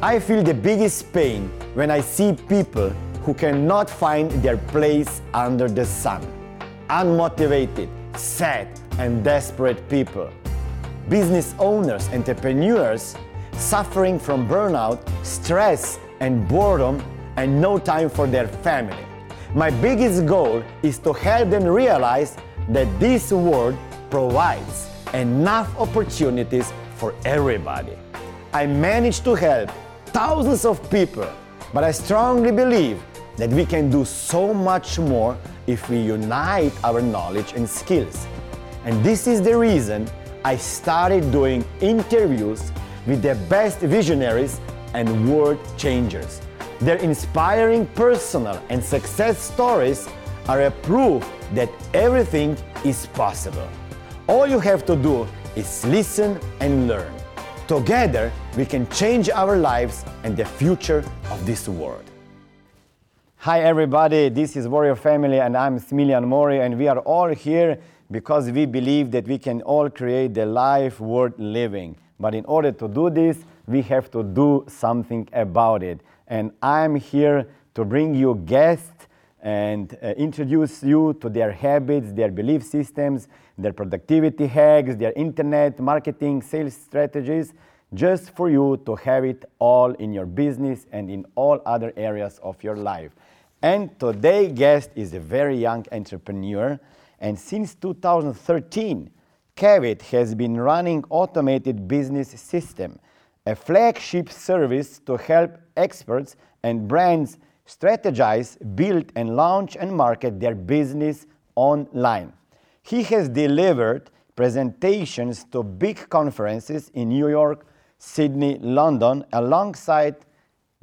I feel the biggest pain when I see people who cannot find their place under the sun. Unmotivated, sad, and desperate people. Business owners, entrepreneurs suffering from burnout, stress, and boredom, and no time for their family. My biggest goal is to help them realize that this world provides enough opportunities for everybody. I managed to help thousands of people, but I strongly believe that we can do so much more if we unite our knowledge and skills. And this is the reason I started doing interviews with the best visionaries and world changers. Their inspiring personal and success stories are a proof that everything is possible. All you have to do is listen and learn. Together, we can change our lives and the future of this world. Hi, everybody. This is Warrior Family, and I'm Smiljan Mori, and we are all here because we believe that we can all create the life worth living. But in order to do this, we have to do something about it. And I'm here to bring you guests and uh, introduce you to their habits, their belief systems, their productivity hacks, their internet marketing, sales strategies, just for you to have it all in your business and in all other areas of your life. And today's guest is a very young entrepreneur, and since 2013, Kavit has been running automated business system, a flagship service to help experts and brands strategize, build, and launch and market their business online. He has delivered presentations to big conferences in New York, Sydney, London, alongside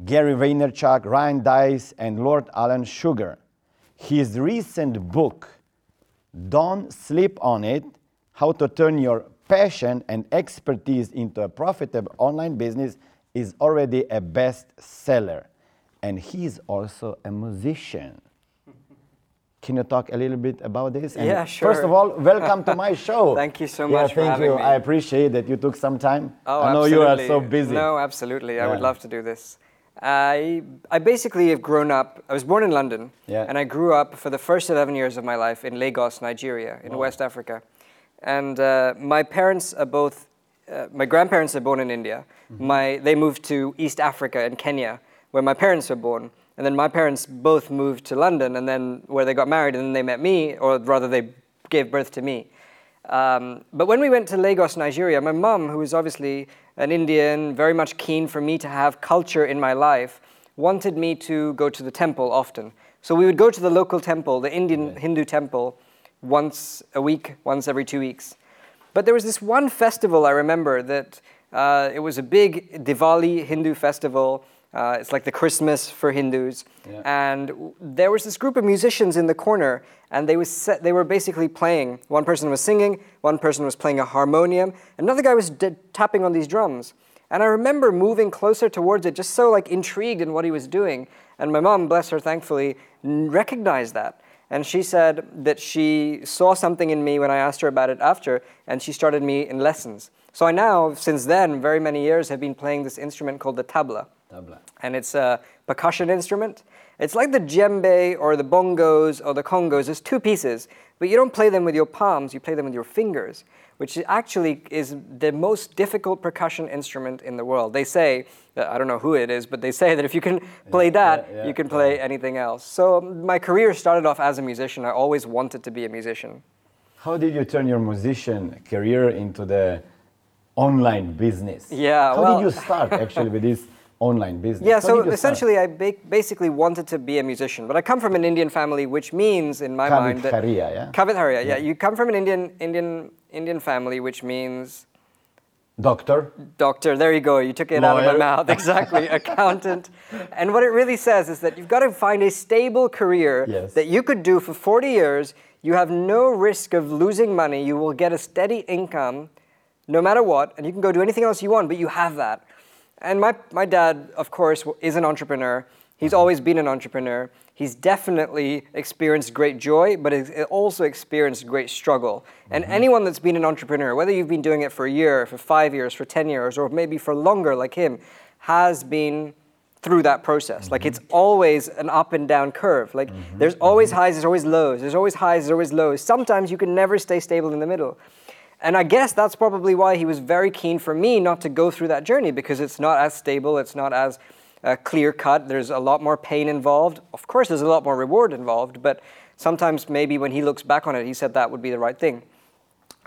Gary Vaynerchuk, Ryan Deiss, and Lord Alan Sugar. His recent book, Don't Sleep on It How to Turn Your Passion and Expertise into a Profitable Online Business, is already a bestseller. And he's also a musician. Can you talk a little bit about this? And Yeah, sure. First of all, welcome to my show. Thank you so Yeah, much for thank you. me. I appreciate that you took some time. Oh, I know you are so busy. No, absolutely. I would love to do this. I, I basically have grown up, I was born in London, Yeah. and I grew up for the first 11 years of my life in Lagos, Nigeria, in West Africa. And uh, my parents are both, uh, my grandparents are born in India. Mm-hmm. My, they moved to East Africa and Kenya, where my parents were born. And then my parents both moved to London, and then where they got married, and then they met me, or rather, they gave birth to me. Um, but when we went to Lagos, Nigeria, my mum, who was obviously an Indian, very much keen for me to have culture in my life, wanted me to go to the temple often. So we would go to the local temple, the Indian Hindu temple, once a week, once every two weeks. But there was this one festival I remember that uh, it was a big Diwali Hindu festival. Uh, it's like the Christmas for Hindus. Yeah. And there was this group of musicians in the corner, and they, was set, they were basically playing. One person was singing, one person was playing a harmonium, another guy was d- tapping on these drums. And I remember moving closer towards it, just so like intrigued in what he was doing. And my mom, bless her, thankfully, n- recognized that. And she said that she saw something in me when I asked her about it after, and she started me in lessons. So I now, since then, very many years, have been playing this instrument called the tabla. Tabla. And it's a percussion instrument. It's like the djembe or the bongos or the congos. There's two pieces, but you don't play them with your palms, you play them with your fingers, which actually is the most difficult percussion instrument in the world. They say, uh, I don't know who it is, but they say that if you can play that, yeah, you can play anything else. So um, my career started off as a musician. I always wanted to be a musician. How did you turn your musician career into the online business? Yeah, How well- did you start actually with this online business? Yeah, so you essentially, I ba- basically wanted to be a musician, but I come from an Indian family, which means, in my Kavit mind, that Haria, yeah? Kavit Haria, yeah. You come from an Indian Indian Indian family, which means? Doctor? doctor. There you go. You took it out of my mouth. Exactly, accountant. And what it really says is that you've got to find a stable career Yes. that you could do for 40 years. You have no risk of losing money. You will get a steady income, no matter what, and you can go do anything else you want. But you have that. And my my dad, of course, is an entrepreneur. He's uh-huh. always been an entrepreneur. He's definitely experienced great joy, but he's also experienced great struggle. And mm-hmm. anyone that's been an entrepreneur, whether you've been doing it for a year, for five years, for 10 years, or maybe for longer like him, has been through that process. Like it's mm-hmm. always an up and down curve. Like mm-hmm. there's always highs, there's always lows. There's always highs, there's always lows. Sometimes you can never stay stable in the middle. And I guess that's probably why he was very keen for me not to go through that journey because it's not as stable, it's not as uh, clear cut. There's a lot more pain involved. Of course, there's a lot more reward involved, but sometimes maybe when he looks back on it, he said that would be the right thing.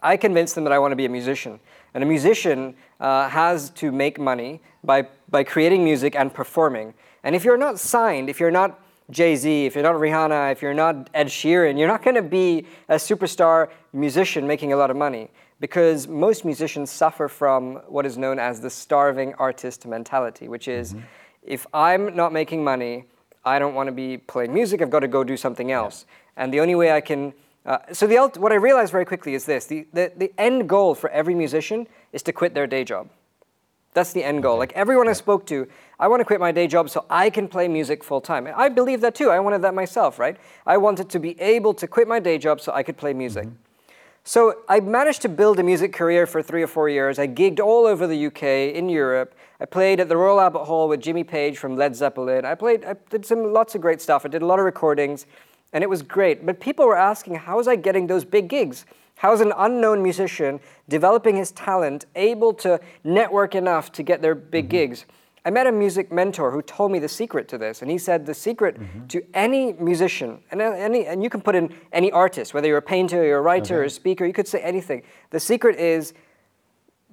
I convinced him that I want to be a musician. And a musician uh, has to make money by, by creating music and performing. And if you're not signed, if you're not Jay Z, if you're not Rihanna, if you're not Ed Sheeran, you're not going to be a superstar musician making a lot of money because most musicians suffer from what is known as the starving artist mentality, which is mm-hmm. if I'm not making money, I don't want to be playing music, I've got to go do something else. Yeah. And the only way I can uh, so the, what I realized very quickly is this: the, the, the end goal for every musician is to quit their day job. That's the end goal. Like everyone I spoke to, I want to quit my day job so I can play music full time. I believe that too. I wanted that myself, right? I wanted to be able to quit my day job so I could play music. Mm-hmm. So I managed to build a music career for three or four years. I gigged all over the UK, in Europe. I played at the Royal Albert Hall with Jimmy Page from Led Zeppelin. I played, I did some lots of great stuff. I did a lot of recordings and it was great. But people were asking, how was I getting those big gigs? How is an unknown musician developing his talent able to network enough to get their big mm-hmm. gigs? I met a music mentor who told me the secret to this, and he said the secret mm-hmm. to any musician, and any, and you can put in any artist, whether you're a painter, you're a writer, okay. or a speaker, you could say anything. The secret is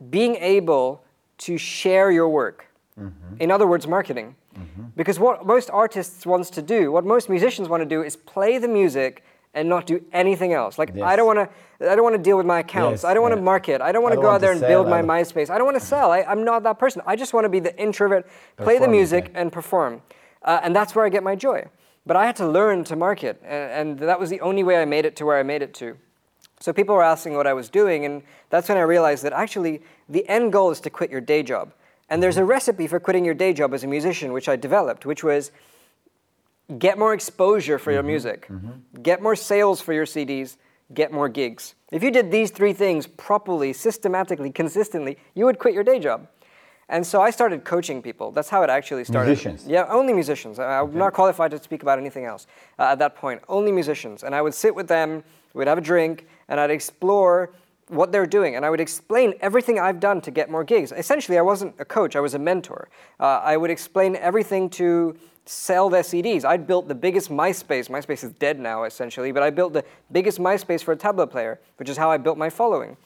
being able to share your work. Mm-hmm. In other words, marketing. Mm-hmm. Because what most artists wants to do, what most musicians want to do, is play the music and not do anything else. Like yes. I don't want to, I don't want to deal with my accounts. Yes, I don't want to market. I don't want to go out there and build my MySpace. I don't want to sell. I, am not that person. I just want to be the introvert, play the music, and perform. Uh, and that's where I get my joy. But I had to learn to market, and, and that was the only way I made it to where I made it to. So people were asking what I was doing, and that's when I realized that actually the end goal is to quit your day job. And there's a recipe for quitting your day job as a musician, which I developed, which was get more exposure for mm-hmm. your music, mm-hmm. get more sales for your CDs, get more gigs. If you did these three things properly, systematically, consistently, you would quit your day job. And so I started coaching people. That's how it actually started. Musicians? Yeah, only musicians. I'm okay. not qualified to speak about anything else uh, at that point. Only musicians. And I would sit with them, we'd have a drink, and I'd explore what they're doing, and I would explain everything I've done to get more gigs. Essentially, I wasn't a coach, I was a mentor. Uh, I would explain everything to sell their CDs. I'd built the biggest MySpace. MySpace is dead now, essentially, but I built the biggest MySpace for a tabla player, which is how I built my following.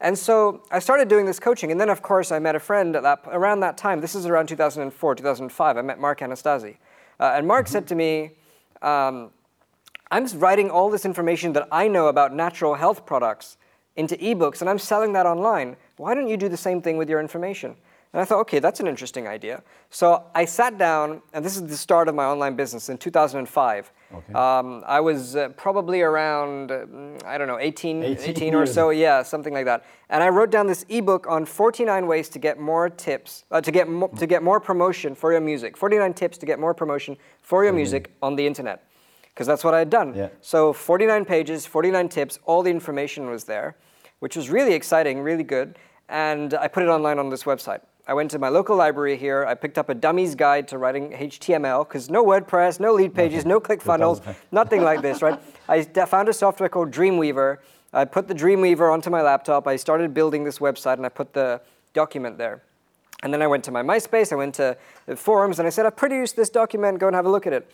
And so I started doing this coaching, and then, of course, I met a friend at that, around that time. This is around 2004, 2005. I met Mark Anastasi. Uh, and Mark mm-hmm. said to me, um, I'm writing all this information that I know about natural health products into ebooks and I'm selling that online. Why don't you do the same thing with your information? And I thought, okay, that's an interesting idea. So I sat down, and this is the start of my online business in 2005. Okay. Um, I was uh, probably around, uh, I don't know, 18, 18, 18 or so, yeah, something like that. And I wrote down this ebook on 49 ways to get more tips, uh, to, get mo- to get more promotion for your music. 49 tips to get more promotion for your mm-hmm. music on the internet. Because that's what I had done. Yeah. So 49 pages, 49 tips, all the information was there which was really exciting, really good. And I put it online on this website. I went to my local library here. I picked up a dummy's guide to writing HTML because no WordPress, no lead pages, no ClickFunnels, nothing like this, right? I found a software called Dreamweaver. I put the Dreamweaver onto my laptop. I started building this website and I put the document there. And then I went to my MySpace, I went to the forums, and I said, I've produced this document, go and have a look at it.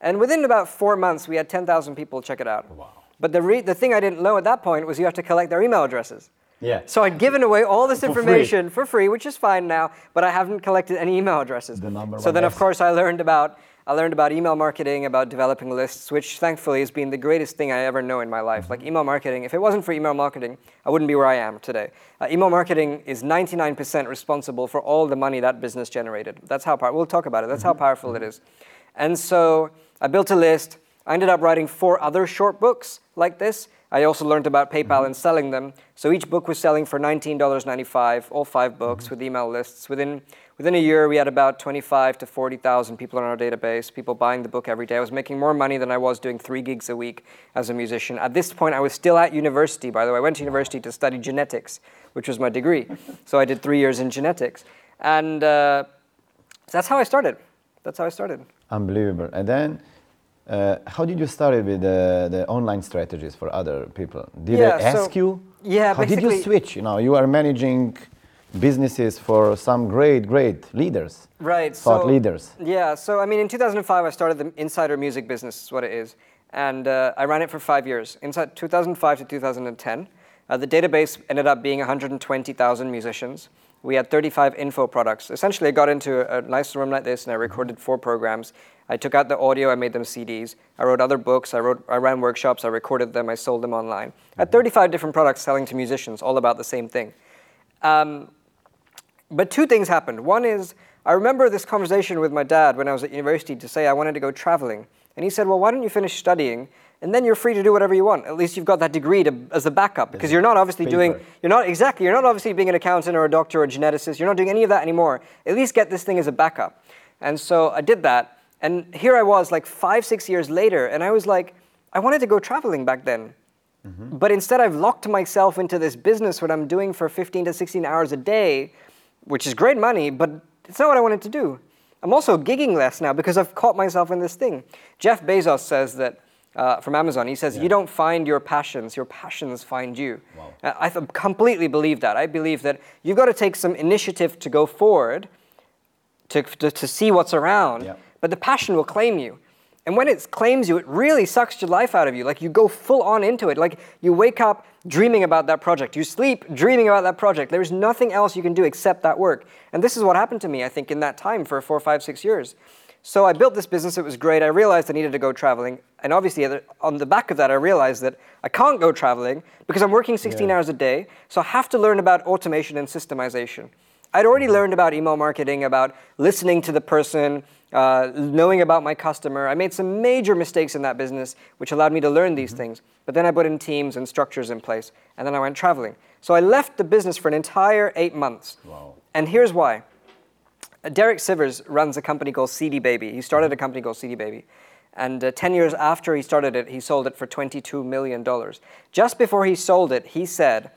And within about four months, we had 10,000 people check it out. Wow. But the, re- the thing I didn't know at that point was you have to collect their email addresses. Yeah. So I'd given away all this information for free. for free, which is fine now, but I haven't collected any email addresses. The number so then, of course, I learned about I learned about email marketing, about developing lists, which thankfully has been the greatest thing I ever know in my life. Like email marketing, if it wasn't for email marketing, I wouldn't be where I am today. Uh, email marketing is 99% responsible for all the money that business generated. That's how powerful. We'll talk about it. That's mm-hmm. how powerful it is. And so I built a list. I ended up writing four other short books like this. I also learned about PayPal mm-hmm. and selling them. So each book was selling for $19.95, all five books mm-hmm. with email lists. Within, within a year, we had about 25 to 40,000 people in our database, people buying the book every day. I was making more money than I was doing three gigs a week as a musician. At this point, I was still at university, by the way. I went to university to study genetics, which was my degree. so I did three years in genetics. And uh, So that's how I started. That's how I started. Unbelievable. And then, uh, how did you start with the, the online strategies for other people? Did Yeah, they ask so- you? yeah, How did you switch? You know, you are managing businesses for some great, great leaders, Right. thought so, leaders. Yeah. So I mean, in 2005, I started the Insider Music business. Is what it is, and uh, I ran it for five years. Inside 2005 to 2010, uh, the database ended up being 120,000 musicians. We had 35 info products. Essentially, I got into a, a nice room like this, and I recorded four programs. I took out the audio, I made them CDs. I wrote other books. I wrote, I ran workshops. I recorded them. I sold them online. I had 35 different products selling to musicians, all about the same thing. Um, but two things happened. One is, I remember this conversation with my dad when I was at university to say I wanted to go traveling. And he said, Well, why don't you finish studying? And then you're free to do whatever you want. At least you've got that degree to, as a backup. Because you're not obviously doing, you're not exactly, you're not obviously being an accountant or a doctor or a geneticist. You're not doing any of that anymore. At least get this thing as a backup. And so I did that. And here I was, like five, six years later, and I was like, I wanted to go traveling back then. But instead, I've locked myself into this business, what I'm doing for 15 to 16 hours a day, which is great money, but it's not what I wanted to do. I'm also gigging less now because I've caught myself in this thing. Jeff Bezos says that uh, from Amazon, he says, You don't find your passions, your passions find you. Uh, I th- completely believe that. I believe that you've got to take some initiative to go forward to, to, to see what's around, Yeah. But the passion will claim you. And when it claims you, it really sucks your life out of you. Like you go full on into it. Like you wake up dreaming about that project. You sleep dreaming about that project. There's nothing else you can do except that work. And this is what happened to me, I think, in that time for four, five, six years. So I built this business. It was great. I realized I needed to go traveling. And obviously, on the back of that, I realized that I can't go traveling because I'm working 16 Yeah. hours a day. So I have to learn about automation and systemization. I'd already mm-hmm. learned about email marketing, about listening to the person, uh, knowing about my customer. I made some major mistakes in that business, which allowed me to learn these things. But then I put in teams and structures in place, and then I went traveling. So I left the business for an entire eight months. Wow. And here's why. Derek Sivers runs a company called CD Baby. He started a company called CD Baby. And uh, 10 years after he started it, he sold it for $22 million. Just before he sold it, he said,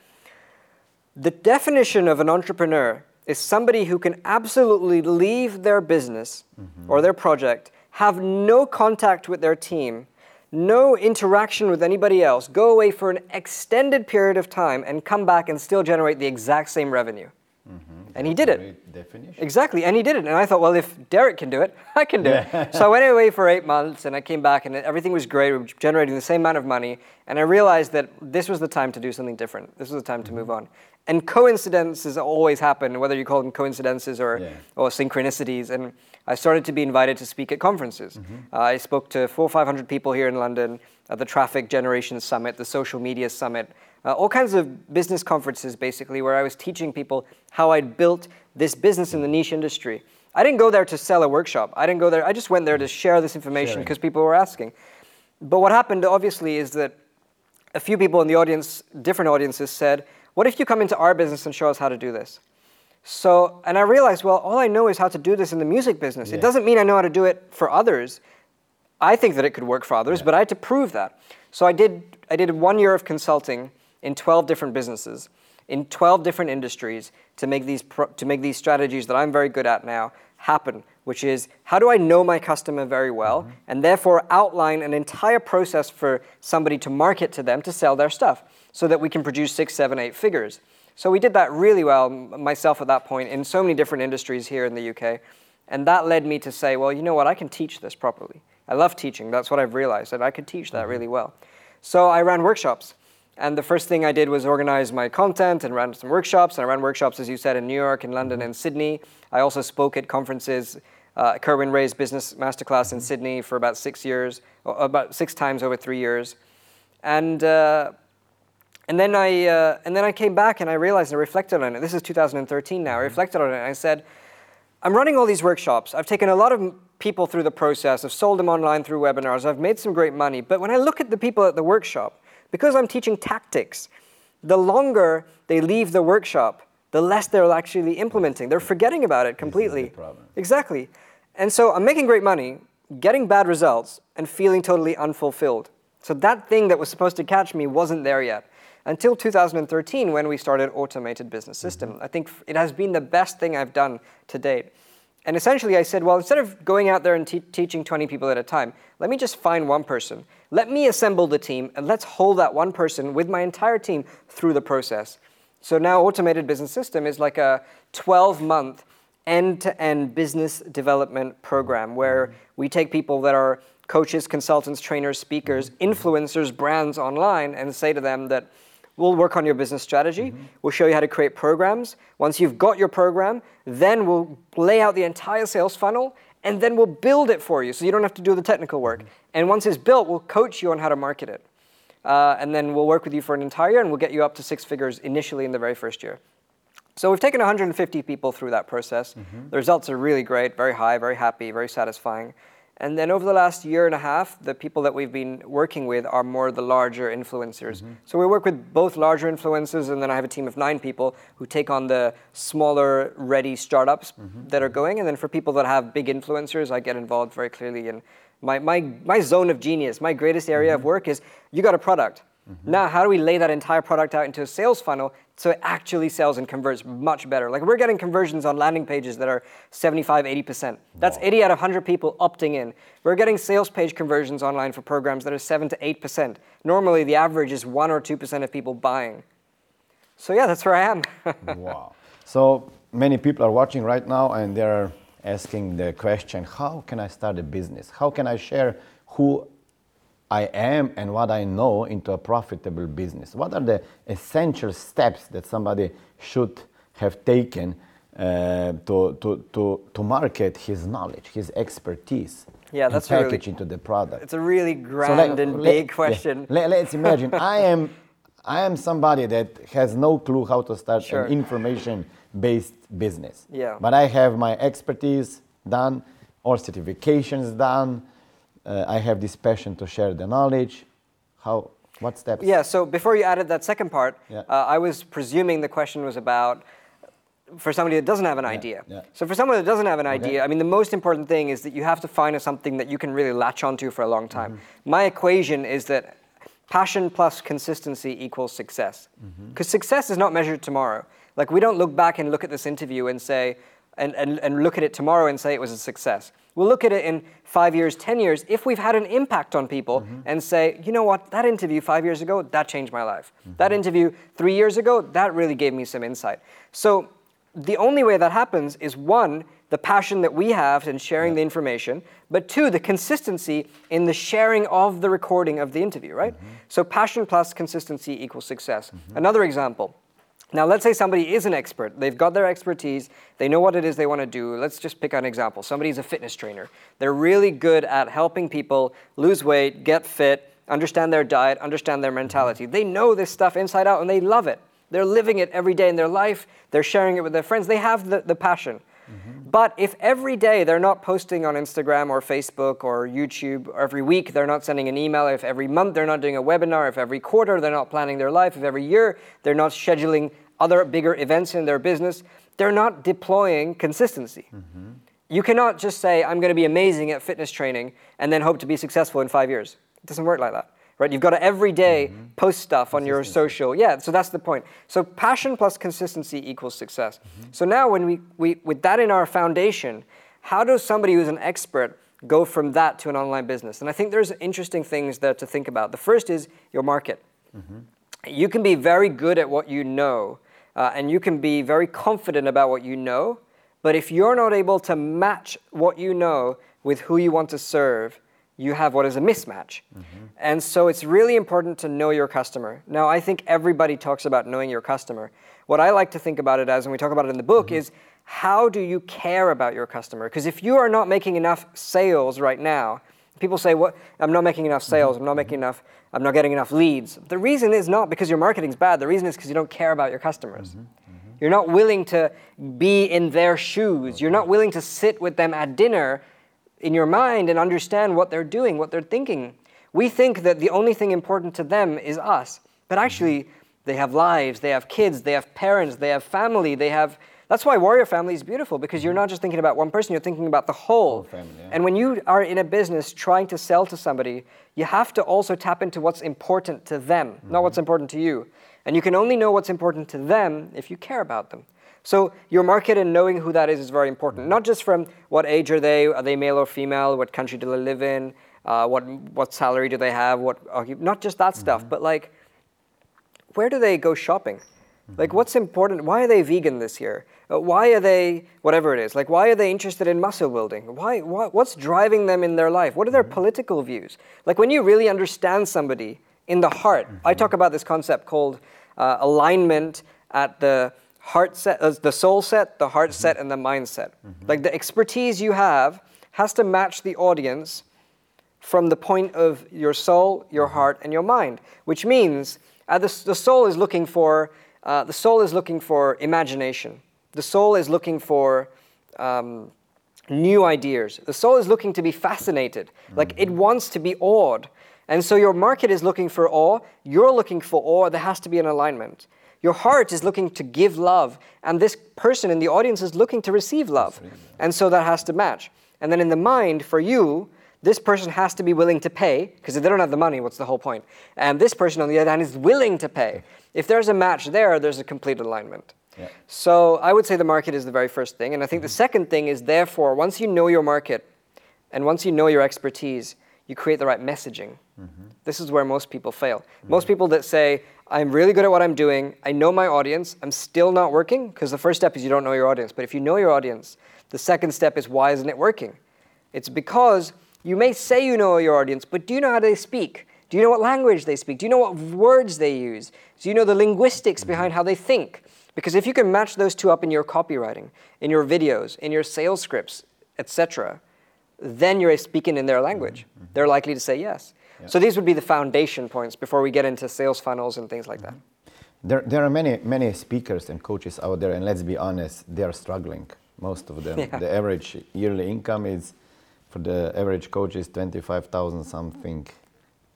the definition of an entrepreneur is somebody who can absolutely leave their business mm-hmm. or their project, have no contact with their team, no interaction with anybody else, go away for an extended period of time, and come back and still generate the exact same revenue. Mm-hmm. And he did it. Definition. Exactly, and he did it. And I thought, well, if Derek can do it, I can do it. so I went away for eight months, and I came back, and everything was great. We were generating the same amount of money, and I realized that this was the time to do something different. This was the time to mm-hmm. move on. And coincidences always happen, whether you call them coincidences or, Yeah. or synchronicities. And I started to be invited to speak at conferences. Uh, I spoke to four or five hundred people here in London at the Traffic Generation Summit, the Social Media Summit, uh, all kinds of business conferences basically, where I was teaching people how I'd built this business in the niche industry. I didn't go there to sell a workshop. I didn't go there. I just went there to share this information because people were asking. But what happened, obviously, is that a few people in the audience, different audiences, said, What if you come into our business and show us how to do this? So, and I realized, well, all I know is how to do this in the music business. Yeah. It doesn't mean I know how to do it for others. I think that it could work for others, but I had to prove that. So I did, I did one year of consulting in 12 different businesses, in 12 different industries to make these, pro- to make these strategies that I'm very good at now happen, which is how do I know my customer very well mm-hmm. and therefore outline an entire process for somebody to market to them to sell their stuff so that we can produce six, seven, eight figures. So we did that really well, myself at that point, in so many different industries here in the UK. And that led me to say, well, you know what, I can teach this properly. I love teaching, that's what I've realized, that I could teach that really well. So I ran workshops. And the first thing I did was organize my content and ran some workshops. And I ran workshops, as you said, in New York, in London, and Sydney. I also spoke at conferences, uh, Kerwin Rae's Business Masterclass in Sydney for about six years, about six times over three years. And uh, and then I uh, and then I came back and I realized and I reflected on it. This is 2013 now. I reflected on it and I said, I'm running all these workshops. I've taken a lot of people through the process. I've sold them online through webinars. I've made some great money. But when I look at the people at the workshop, because I'm teaching tactics, the longer they leave the workshop, the less they're actually implementing. They're forgetting about it completely. Exactly. And so I'm making great money, getting bad results, and feeling totally unfulfilled. So that thing that was supposed to catch me wasn't there yet. Until 2013, when we started Automated Business mm-hmm. System. I think it has been the best thing I've done to date. And essentially, I said, well, instead of going out there and te- teaching 20 people at a time, let me just find one person. Let me assemble the team, and let's hold that one person with my entire team through the process. So now, Automated Business System is like a 12 month end to end business development program where mm-hmm. we take people that are coaches, consultants, trainers, speakers, mm-hmm. influencers, brands online, and say to them that We'll work on your business strategy. Mm-hmm. We'll show you how to create programs. Once you've got your program, then we'll lay out the entire sales funnel and then we'll build it for you so you don't have to do the technical work. Mm-hmm. And once it's built, we'll coach you on how to market it. Uh, and then we'll work with you for an entire year and we'll get you up to six figures initially in the very first year. So we've taken 150 people through that process. Mm-hmm. The results are really great, very high, very happy, very satisfying. And then over the last year and a half, the people that we've been working with are more the larger influencers. Mm-hmm. So we work with both larger influencers, and then I have a team of nine people who take on the smaller, ready startups mm-hmm. that are going. And then for people that have big influencers, I get involved very clearly in my, my, my zone of genius. My greatest area mm-hmm. of work is you got a product. Mm-hmm. Now, how do we lay that entire product out into a sales funnel so it actually sells and converts much better? Like we're getting conversions on landing pages that are 75, 80%. That's wow. 80 out of 100 people opting in. We're getting sales page conversions online for programs that are 7 to 8%. Normally, the average is 1 or 2% of people buying. So, yeah, that's where I am. wow. So, many people are watching right now and they're asking the question how can I start a business? How can I share who I am and what I know into a profitable business? What are the essential steps that somebody should have taken uh, to, to, to, to market his knowledge, his expertise? Yeah, that's and package really, into the product. It's a really grand so let, and let, big question. Yeah, let, us imagine I am I am somebody that has no clue how to start sure. an information-based business. Yeah. But I have my expertise done, all certifications done uh, I have this passion to share the knowledge. How, what steps? Yeah, so before you added that second part, yeah. uh, I was presuming the question was about for somebody that doesn't have an yeah, idea. Yeah. So for someone that doesn't have an okay. idea, I mean, the most important thing is that you have to find something that you can really latch onto for a long time. Mm-hmm. My equation is that passion plus consistency equals success. Because mm-hmm. success is not measured tomorrow. Like we don't look back and look at this interview and say, and, and, and look at it tomorrow and say it was a success. We'll look at it in five years, 10 years, if we've had an impact on people mm-hmm. and say, you know what, that interview five years ago, that changed my life. Mm-hmm. That interview three years ago, that really gave me some insight. So the only way that happens is one, the passion that we have in sharing yeah. the information, but two, the consistency in the sharing of the recording of the interview, right? Mm-hmm. So passion plus consistency equals success. Mm-hmm. Another example now, let's say somebody is an expert. They've got their expertise. They know what it is they want to do. Let's just pick an example. Somebody's a fitness trainer. They're really good at helping people lose weight, get fit, understand their diet, understand their mentality. They know this stuff inside out and they love it. They're living it every day in their life. They're sharing it with their friends. They have the, the passion. Mm-hmm. But if every day they're not posting on Instagram or Facebook or YouTube, or every week they're not sending an email, if every month they're not doing a webinar, if every quarter they're not planning their life, if every year they're not scheduling other bigger events in their business, they're not deploying consistency. Mm-hmm. You cannot just say, I'm going to be amazing at fitness training and then hope to be successful in five years. It doesn't work like that right? You've got to every day mm-hmm. post stuff on your social. Yeah, so that's the point. So passion plus consistency equals success. Mm-hmm. So now when we, we, with that in our foundation, how does somebody who's an expert go from that to an online business? And I think there's interesting things there to think about. The first is your market. Mm-hmm. You can be very good at what you know, uh, and you can be very confident about what you know, but if you're not able to match what you know with who you want to serve, you have what is a mismatch. Mm-hmm. And so it's really important to know your customer. Now, I think everybody talks about knowing your customer. What I like to think about it as, and we talk about it in the book, mm-hmm. is how do you care about your customer? Because if you are not making enough sales right now, people say, "What? I'm not making enough sales. I'm not making mm-hmm. enough. I'm not getting enough leads." The reason is not because your marketing's bad. The reason is because you don't care about your customers. Mm-hmm. Mm-hmm. You're not willing to be in their shoes. You're not willing to sit with them at dinner in your mind and understand what they're doing, what they're thinking. We think that the only thing important to them is us, but actually, they have lives, they have kids, they have parents, they have family, they have. That's why warrior family is beautiful because you're not just thinking about one person, you're thinking about the whole. whole family, yeah. And when you are in a business trying to sell to somebody, you have to also tap into what's important to them, mm-hmm. not what's important to you. And you can only know what's important to them if you care about them. So your market and knowing who that is is very important. Not just from what age are they, are they male or female, what country do they live in, uh, what what salary do they have, what not just that stuff, but like where do they go shopping? Like, what's important? Why are they vegan this year? Uh, why are they, whatever it is, like, why are they interested in muscle building? Why, why, what's driving them in their life? What are their mm-hmm. political views? Like, when you really understand somebody in the heart, mm-hmm. I talk about this concept called uh, alignment at the heart set, uh, the soul set, the heart mm-hmm. set, and the mindset. Mm-hmm. Like, the expertise you have has to match the audience from the point of your soul, your mm-hmm. heart, and your mind, which means uh, the, the soul is looking for uh, the soul is looking for imagination. The soul is looking for um, new ideas. The soul is looking to be fascinated. Mm-hmm. Like it wants to be awed. And so your market is looking for awe. You're looking for awe. There has to be an alignment. Your heart is looking to give love. And this person in the audience is looking to receive love. And so that has to match. And then in the mind, for you, this person has to be willing to pay, because if they don't have the money, what's the whole point? And this person, on the other hand, is willing to pay. If there's a match there, there's a complete alignment. Yeah. So I would say the market is the very first thing. And I think mm-hmm. the second thing is, therefore, once you know your market and once you know your expertise, you create the right messaging. Mm-hmm. This is where most people fail. Mm-hmm. Most people that say, I'm really good at what I'm doing, I know my audience, I'm still not working, because the first step is you don't know your audience. But if you know your audience, the second step is why isn't it working? It's because you may say you know your audience, but do you know how they speak? Do you know what language they speak? Do you know what words they use? Do you know the linguistics behind how they think? Because if you can match those two up in your copywriting, in your videos, in your sales scripts, etc., then you're speaking in their language. Mm-hmm. They're likely to say yes. Yeah. So these would be the foundation points before we get into sales funnels and things like mm-hmm. that. There, there are many, many speakers and coaches out there, and let's be honest, they are struggling. Most of them. Yeah. The average yearly income is for the average coach is 25,000 something.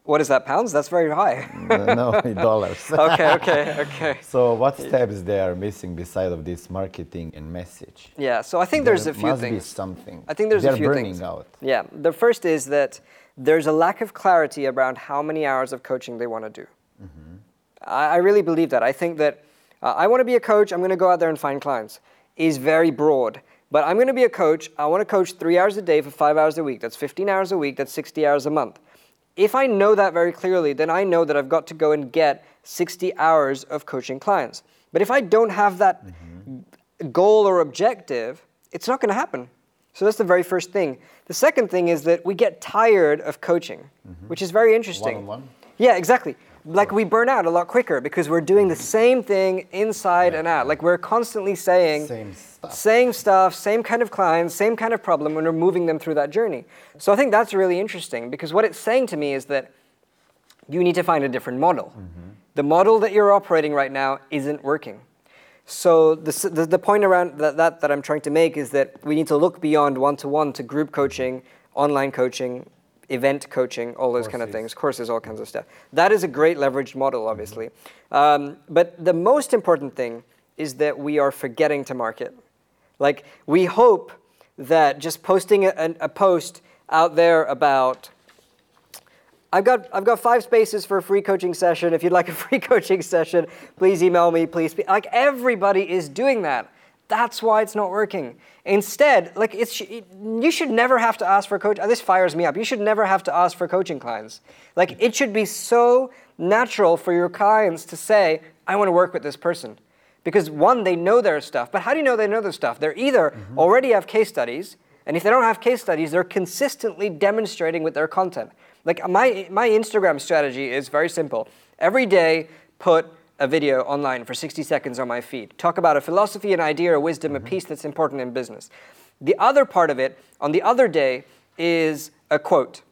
What is that, pounds? That's very high. no, dollars. okay, okay, okay. So what steps they are missing beside of this marketing and message? Yeah, so I think there there's a few must things. Be something. I think there's They're a few burning things. out. Yeah, the first is that there's a lack of clarity around how many hours of coaching they want to do. Mm-hmm. I, I, really believe that. I think that uh, I want to be a coach, I'm going to go out there and find clients, is very broad. But I'm going to be a coach. I want to coach three hours a day for five hours a week. That's 15 hours a week. That's 60 hours a month. If I know that very clearly, then I know that I've got to go and get 60 hours of coaching clients. But if I don't have that mm-hmm. goal or objective, it's not going to happen. So that's the very first thing. The second thing is that we get tired of coaching, mm-hmm. which is very interesting. One on one? Yeah, exactly like we burn out a lot quicker because we're doing the same thing inside yeah. and out. Like we're constantly saying same stuff. same stuff, same kind of clients, same kind of problem when we're moving them through that journey. So I think that's really interesting because what it's saying to me is that you need to find a different model. Mm-hmm. The model that you're operating right now isn't working. So the, the, the point around that, that that I'm trying to make is that we need to look beyond one-to-one to group coaching, online coaching, event coaching, all those courses. kind of things, courses, all kinds of stuff. That is a great leveraged model, obviously. Mm-hmm. Um, but the most important thing is that we are forgetting to market. Like, we hope that just posting a, a post out there about I've got, I've got five spaces for a free coaching session. If you'd like a free coaching session, please email me, please. Like everybody is doing that. That's why it's not working. Instead, like it's you should never have to ask for coach. This fires me up. You should never have to ask for coaching clients. Like it should be so natural for your clients to say, "I want to work with this person," because one, they know their stuff. But how do you know they know their stuff? They're either mm-hmm. already have case studies, and if they don't have case studies, they're consistently demonstrating with their content. Like my my Instagram strategy is very simple. Every day, put a video online for 60 seconds on my feed. Talk about a philosophy, an idea, a wisdom, a mm-hmm. piece that's important in business. The other part of it, on the other day, is a quote.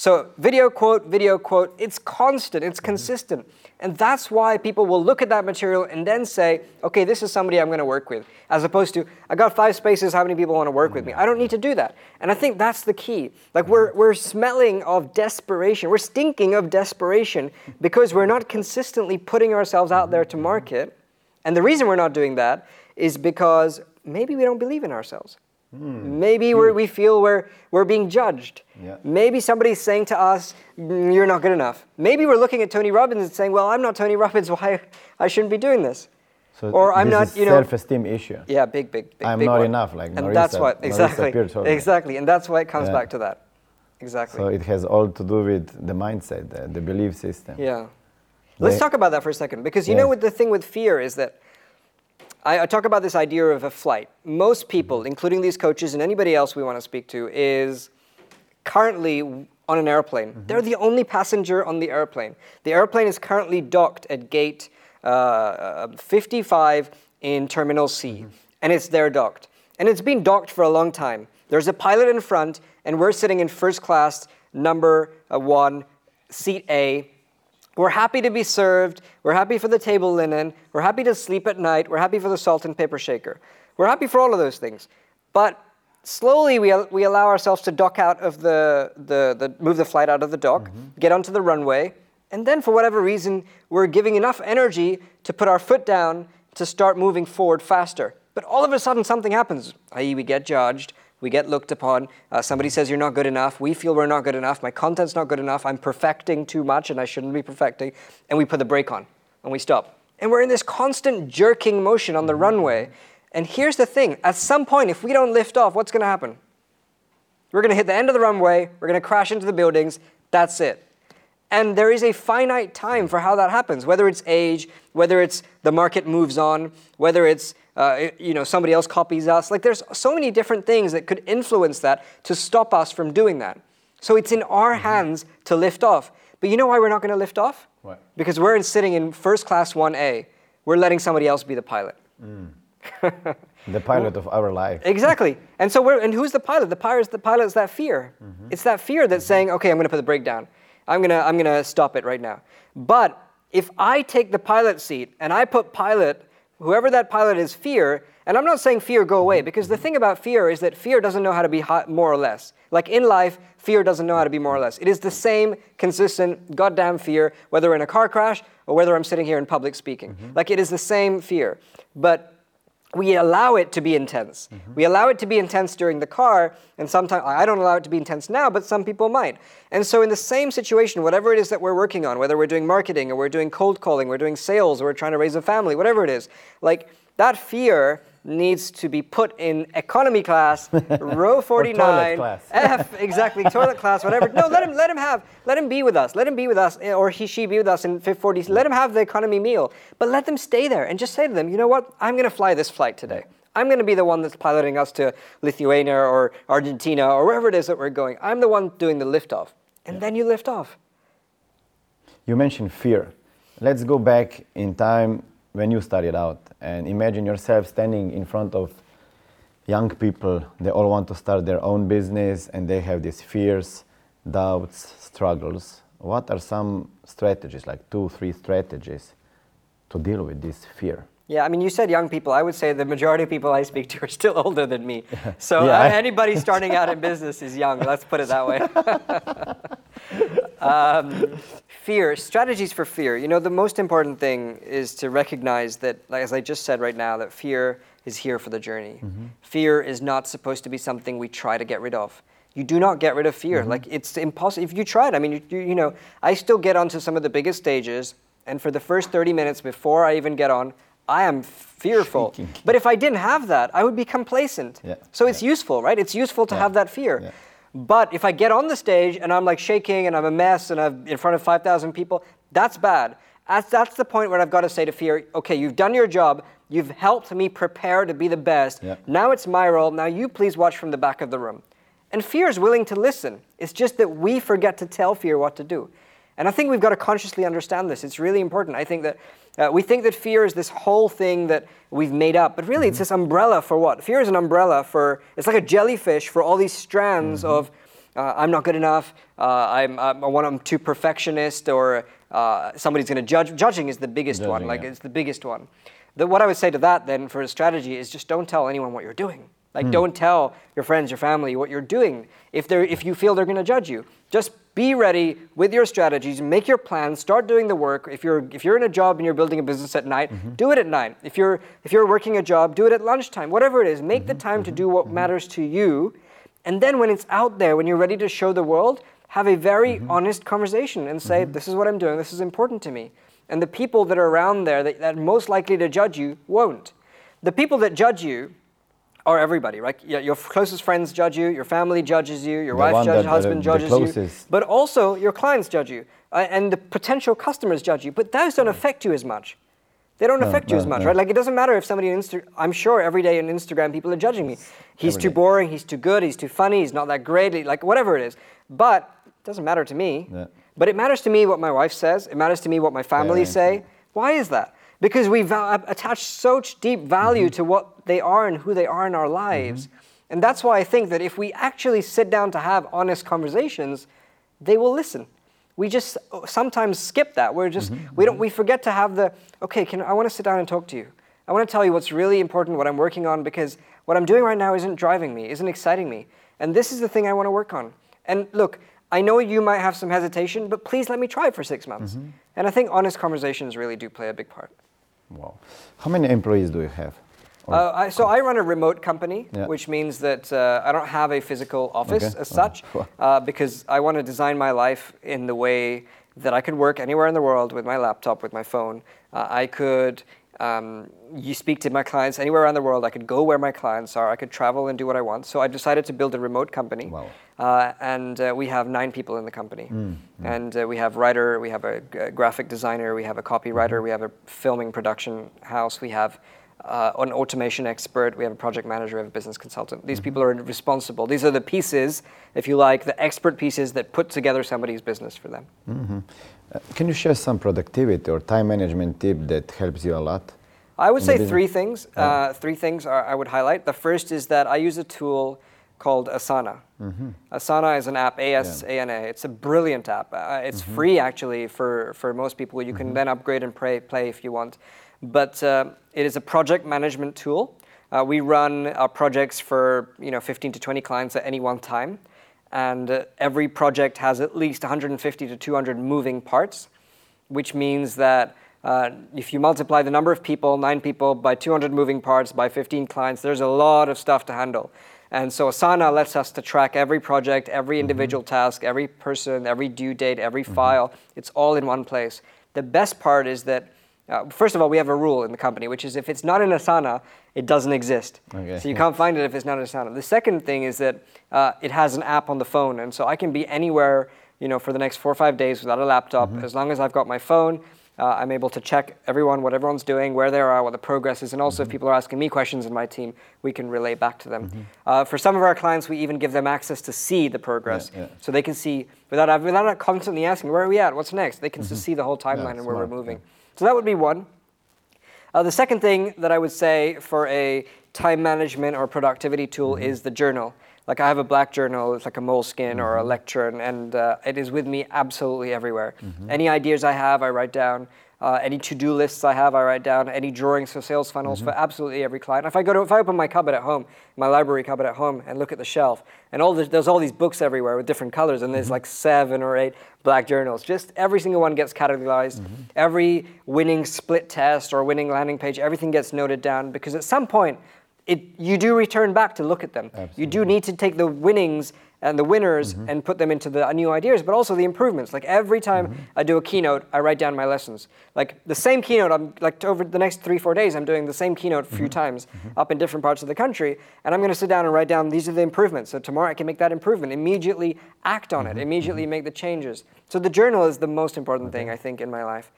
So, video quote, video quote, it's constant, it's consistent. And that's why people will look at that material and then say, okay, this is somebody I'm going to work with. As opposed to, I got five spaces, how many people want to work with me? I don't need to do that. And I think that's the key. Like, we're, we're smelling of desperation, we're stinking of desperation because we're not consistently putting ourselves out there to market. And the reason we're not doing that is because maybe we don't believe in ourselves. Mm. Maybe we we feel we're, we're being judged. Yeah. Maybe somebody's saying to us, mm, You're not good enough. Maybe we're looking at Tony Robbins and saying, Well, I'm not Tony Robbins. Why I shouldn't be doing this? So or I'm not, you know, self-esteem issue. yeah, big, big, big. I'm big not one. enough, like and that's Marisa- what Marisa exactly, exactly, and that's why it comes Yeah. back to that. Exactly. So it has all to do with the mindset, the, the belief system. Yeah. Let's They- talk about that for a second because you Yeah. know what the thing with fear is that I, I talk about this idea of a flight. Most people, including these coaches and anybody else we want to speak to, is currently on an airplane. They're the only passenger on the airplane. The airplane is currently docked at gate uh, 55 in Terminal C, and it's there docked. And it's been docked for a long time. There's a pilot in front, and we're sitting in first class, number uh, one, seat A. We're happy to be served. We're happy for the table linen. We're happy to sleep at night. We're happy for the salt and pepper shaker. We're happy for all of those things. But slowly we, we allow ourselves to dock out of the, the, the move the flight out of the dock, mm-hmm. get onto the runway, and then for whatever reason, we're giving enough energy to put our foot down to start moving forward faster. But all of a sudden, something happens, i.e., we get judged, we get looked upon. Uh, somebody says you're not good enough. We feel we're not good enough. My content's not good enough. I'm perfecting too much and I shouldn't be perfecting. And we put the brake on and we stop. And we're in this constant jerking motion on the runway. And here's the thing at some point, if we don't lift off, what's going to happen? We're going to hit the end of the runway, we're going to crash into the buildings. That's it. And there is a finite time for how that happens, whether it's age, whether it's the market moves on, whether it's uh, you know somebody else copies us. Like there's so many different things that could influence that to stop us from doing that. So it's in our mm-hmm. hands to lift off. But you know why we're not going to lift off? Why? Because we're in, sitting in first class 1A. We're letting somebody else be the pilot. Mm. The pilot of our life. Exactly. And so we're and who's the pilot? The pilot is the pilot is that fear. Mm-hmm. It's that fear that's mm-hmm. saying, okay, I'm gonna put the brake down. I'm gonna I'm gonna stop it right now. But if I take the pilot seat and I put pilot, whoever that pilot is, fear, and I'm not saying fear go away, because the thing about fear is that fear doesn't know how to be more or less. Like in life, fear doesn't know how to be more or less. It is the same consistent goddamn fear, whether in a car crash or whether I'm sitting here in public speaking. Mm-hmm. Like it is the same fear. But we allow it to be intense. Mm-hmm. We allow it to be intense during the car, and sometimes I don't allow it to be intense now, but some people might. And so, in the same situation, whatever it is that we're working on, whether we're doing marketing or we're doing cold calling, we're doing sales, or we're trying to raise a family, whatever it is, like that fear needs to be put in economy class, row 49, class. F, exactly, toilet class, whatever. No, let him, let him have, let him be with us. Let him be with us, or he, she be with us in 540. Let him have the economy meal, but let them stay there and just say to them, you know what? I'm going to fly this flight today. I'm going to be the one that's piloting us to Lithuania or Argentina or wherever it is that we're going. I'm the one doing the liftoff. And then you lift off. You mentioned fear. Let's go back in time when you started out and imagine yourself standing in front of young people. They all want to start their own business and they have these fears, doubts, struggles. What are some strategies, like two, three strategies, to deal with this fear? Yeah, I mean, you said young people. I would say the majority of people I speak to are still older than me. So Yeah, uh, I- anybody starting out in business is young. Let's put it that way. um, fear, strategies for fear. You know, the most important thing is to recognize that, like, as I just said right now, that fear is here for the journey. Fear is not supposed to be something we try to get rid of. You do not get rid of fear. Like it's impossible. If you tried, I mean, you, you, you know, I still get onto some of the biggest stages, and for the first 30 minutes before I even get on, I am fearful. Shaking. But if I didn't have that, I would be complacent. Yeah, So it's useful, right? It's useful to Yeah, have that fear. But if I get on the stage and I'm like shaking and I'm a mess and I'm in front of 5,000 people, that's bad. That's, that's the point where I've got to say to fear, okay, you've done your job. You've helped me prepare to be the best. Yeah. Now it's my role. Now you please watch from the back of the room. And fear is willing to listen. It's just that we forget to tell fear what to do. And I think we've got to consciously understand this. It's really important. I think that uh, we think that fear is this whole thing that we've made up, but really it's this umbrella for what? Fear is an umbrella for, it's like a jellyfish for all these strands of uh, I'm not good enough, uh, I'm, I'm, I want- I'm too perfectionist, or uh, somebody's going to judge. Judging is the biggest one. Like yeah. it's the biggest one. The, what I would say to that then for a strategy is just don't tell anyone what you're doing. Like don't tell your friends, your family what you're doing if they're if you feel they're going to judge you. Just be ready with your strategies, make your plans, start doing the work. If you're if you're in a job and you're building a business at night, mm-hmm. do it at night. If you're if you're working a job, do it at lunchtime. Whatever it is, make the mm-hmm. time to mm-hmm. do what matters to you. And then when it's out there, when you're ready to show the world, have a very honest conversation and say, this is what I'm doing, this is important to me. And the people that are around there that, that are most likely to judge you won't. The people that judge you are everybody, right? Your, your closest friends judge you, your family judges you, your The wife judges, that- husband the judges you, but also your clients judge you, uh, and the potential customers judge you. But those don't affect you as much. They don't No, affect you as much, no. right? Like it doesn't matter if somebody on Insta. I'm sure every day on Instagram people are judging me. He's Every too day. boring. He's too good. He's too funny. He's not that great. Like whatever it is. But it doesn't matter to me. Yeah. But it matters to me what my wife says. It matters to me what my family Yeah, say. Why is that? Because we va- attach such deep value Mm-hmm. to what they are and who they are in our lives. And that's why I think that if we actually sit down to have honest conversations, they will listen. We just uh, sometimes skip that. We're just Mm-hmm. we don't we forget to have the okay. Can I want to sit down and talk to you? I want to tell you what's really important, what I'm working on, because what I'm doing right now isn't driving me, isn't exciting me, and this is the thing I want to work on. And look, I know you might have some hesitation, but please let me try it for six months. Mm-hmm. And I think honest conversations really do play a big part. Wow. How many employees do you have? Uh, I, so I run a remote company, Yeah. which means that uh, I don't have a physical office Okay. as such, uh, because I want to design my life in the way that I could work anywhere in the world with my laptop, with my phone. Uh, I could. Um, you speak to my clients anywhere around the world. I could go where my clients are. I could travel and do what I want. So I decided to build a remote company. Wow. Uh, and uh, we have nine people in the company. Mm, And uh, we have writer, we have a, graphic designer, we have a copywriter, Mm-hmm. we have a filming production house, we have uh, an automation expert, we have a project manager, we have a business consultant. Mm-hmm. These people are responsible. These are the pieces, if you like, the expert pieces that put together somebody's business for them. Uh, can you share some productivity or time management tip that helps you a lot? I would say three things. Uh, three things are, I would highlight. The first is that I use a tool called Asana. Asana is an app, A S A N A. It's a brilliant app. Uh, it's free actually for, for most people. You can then upgrade and pray, play if you want. But uh, it is a project management tool. Uh, we run our projects for you know 15 to 20 clients at any one time, and uh, every project has at least 150 to 200 moving parts which means that uh, if you multiply the number of people, nine people, by 200 moving parts, by 15 clients, there's a lot of stuff to handle. And so Asana lets us to track every project, every individual task, every person, every due date, every file. It's all in one place. The best part is that, uh, first of all, we have a rule in the company, which is if it's not in Asana, it doesn't exist. Okay. So you can't find it if it's not in Asana. The second thing is that uh, it has an app on the phone, and so I can be anywhere, you know, for the next four or five days without a laptop. As long as I've got my phone, uh, I'm able to check everyone, what everyone's doing, where they are, what the progress is, and also if people are asking me questions in my team, we can relay back to them. Uh, for some of our clients, we even give them access to see the progress, yeah. so they can see without without constantly asking where are we at, what's next. They can just see the whole timeline and where we're smart, moving. So that would be one. Uh, the second thing that I would say for a time management or productivity tool is the journal. Like I have a black journal, it's like a Moleskine or a Leuchtturm, and uh, it is with me absolutely everywhere. Any ideas I have, I write down. Uh, any to-do lists I have, I write down. Any drawings for sales funnels for absolutely every client. If I go to, if I open my cupboard at home, my library cupboard at home, and look at the shelf, and all the, there's all these books everywhere with different colors, and there's like seven or eight black journals. Just every single one gets categorized. Mm-hmm. Every winning split test or winning landing page, everything gets noted down because at some point, it, you do return back to look at them. You do need to take the winnings and the winners mm-hmm. and put them into the new ideas, but also the improvements. Like every time mm-hmm. I do a keynote, I write down my lessons. Like the same keynote, I'm like over the next three, four days, I'm doing the same keynote a few mm-hmm. times up in different parts of the country, and I'm going to sit down and write down these are the improvements. So tomorrow I can make that improvement, immediately act on it, immediately make the changes. So the journal is the most important thing I think in my life.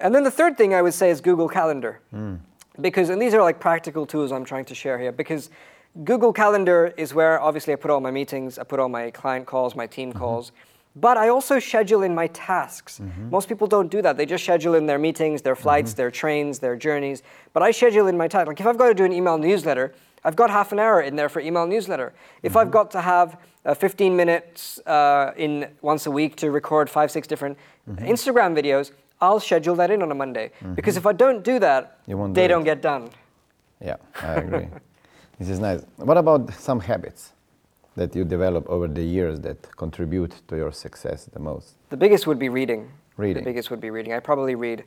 And then the third thing I would say is Google Calendar. Mm. Because and these are like practical tools I'm trying to share here because Google Calendar is where obviously I put all my meetings, I put all my client calls, my team mm-hmm. calls, but I also schedule in my tasks. Mm-hmm. Most people don't do that. They just schedule in their meetings, their flights, mm-hmm. their trains, their journeys. But I schedule in my tasks. Like if I've got to do an email newsletter, I've got half an hour in there for email newsletter. If I've got to have uh, 15 minutes uh, in once a week to record five, six different Instagram videos, I'll schedule that in on a Monday. Because if I don't do that, do they it. don't get done. Yeah, I agree. this is nice. What about some habits that you develop over the years that contribute to your success the most? The biggest would be reading. Reading. The biggest would be reading. I probably read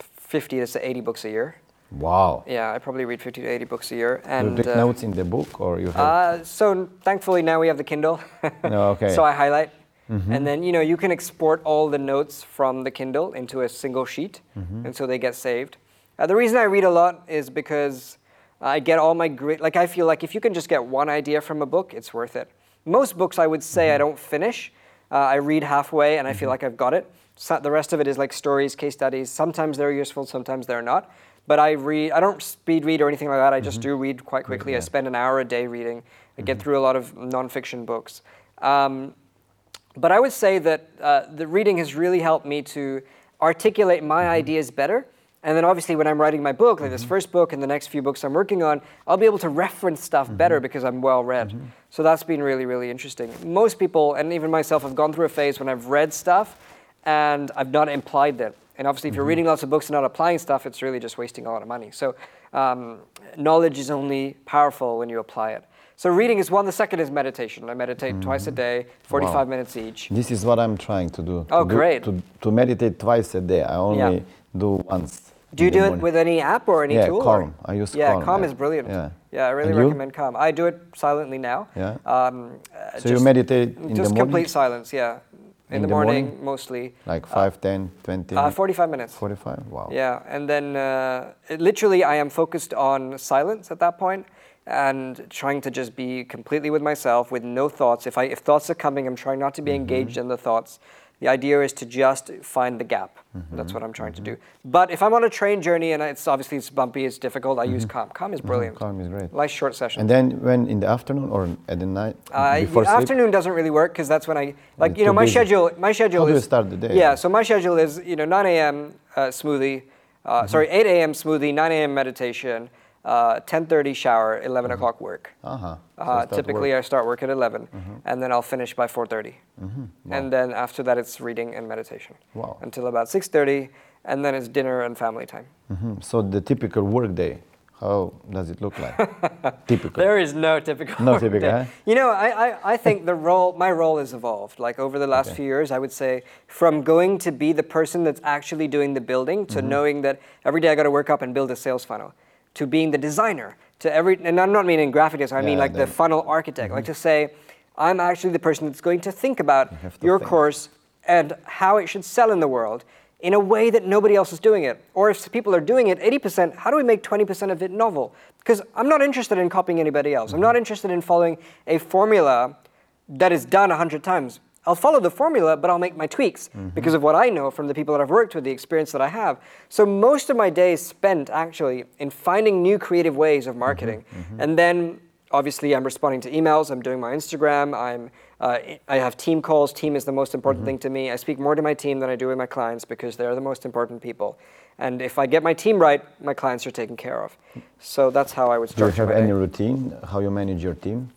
50 to 80 books a year. Wow. Yeah, I probably read 50 to 80 books a year. And you take uh, notes in the book or you have? uh, so thankfully now we have the Kindle. No, okay. so I highlight. And then you know you can export all the notes from the Kindle into a single sheet, and so they get saved. Uh, the reason I read a lot is because I get all my great. Like I feel like if you can just get one idea from a book, it's worth it. Most books I would say I don't finish. Uh, I read halfway and I feel like I've got it. So the rest of it is like stories, case studies. Sometimes they're useful, sometimes they're not. But I read. I don't speed read or anything like that. I just do read quite quickly. I spend an hour a day reading. I get through a lot of nonfiction books. Um, but I would say that uh, the reading has really helped me to articulate my ideas better. And then obviously when I'm writing my book, like this mm-hmm. first book and the next few books I'm working on, I'll be able to reference stuff mm-hmm. better because I'm well read. Mm-hmm. So that's been really, really interesting. Most people, and even myself, have gone through a phase when I've read stuff and I've not implied it. And obviously, if you're reading lots of books and not applying stuff, it's really just wasting a lot of money. So um, knowledge is only powerful when you apply it. So reading is one. The second is meditation. I meditate twice a day, 45 Wow. minutes each. This is what I'm trying to do. Oh, to do- great. To, to meditate twice a day. I only Yeah. do once. Do you do it with any app or any Yeah, tool? or- Calm. I use yeah, Calm, Calm yeah. is brilliant. Yeah. Yeah, I really recommend Calm. I do it silently now. Yeah. Um, uh, So you meditate in the just complete silence. Yeah, in, In the, the morning, morning? mostly. Like 5, 10, 20, Uh, 45 minutes. 45? Wow. Yeah, and then uh, it- literally I am focused on silence at that point and trying to just be completely with myself with no thoughts. If I if thoughts are coming, I'm trying not to be engaged in the thoughts. The idea is to just find the gap. That's what I'm trying to do. But if I'm on a train journey and it's obviously it's bumpy, it's difficult, I use Calm. Calm is brilliant. Calm is great. Nice short session. And then when in the afternoon or at the night Uh, before sleep? afternoon doesn't really work because that's when I like You're know my busy. schedule. My schedule How do you is start the day? Yeah, so my schedule is you know 9 a.m. Uh, smoothie, uh, Mm-hmm. sorry 8 a.m. smoothie, 9 a.m. meditation, uh, 10:30 shower, 11 Mm-hmm. o'clock work. Uh-huh. So Uh, typically, work. I start work at 11, Mm-hmm. and then I'll finish by 4:30, and then after that it's reading and meditation Wow. until about 6:30, and then it's dinner and family time. Mhm. So the typical work day, how does it look like? typical. There is no typical. No typical, day. eh? You know, I, I, I think the role, my role has evolved. Like over the last Okay. few years, I would say from going to be the person that's actually doing the building to Mm-hmm. knowing that every day I got to work up and build a sales funnel, to being the designer, to every, and I'm not meaning graphic design, I mean like the Mm-hmm. funnel architect. Like to say, I'm actually the person that's going to think about to your think. course and how it should sell in the world in a way that nobody else is doing it. Or if people are doing it 80%, how do we make 20% of it novel? Because I'm not interested in copying anybody else. I'm not interested in following a formula that is done 100 times. I'll follow the formula, but I'll make my tweaks mm-hmm. because of what I know from the people that I've worked with, the experience that I have. So most of my day is spent actually in finding new creative ways of mm-hmm. marketing. Mm-hmm. And then obviously I'm responding to emails, I'm doing my Instagram, I'm uh, I have team calls. Team is the most important thing to me. I speak more to my team than I do with my clients because they're the most important people. And if I get my team right, my clients are taken care of. So that's how I would Do you have any routine how you manage your team?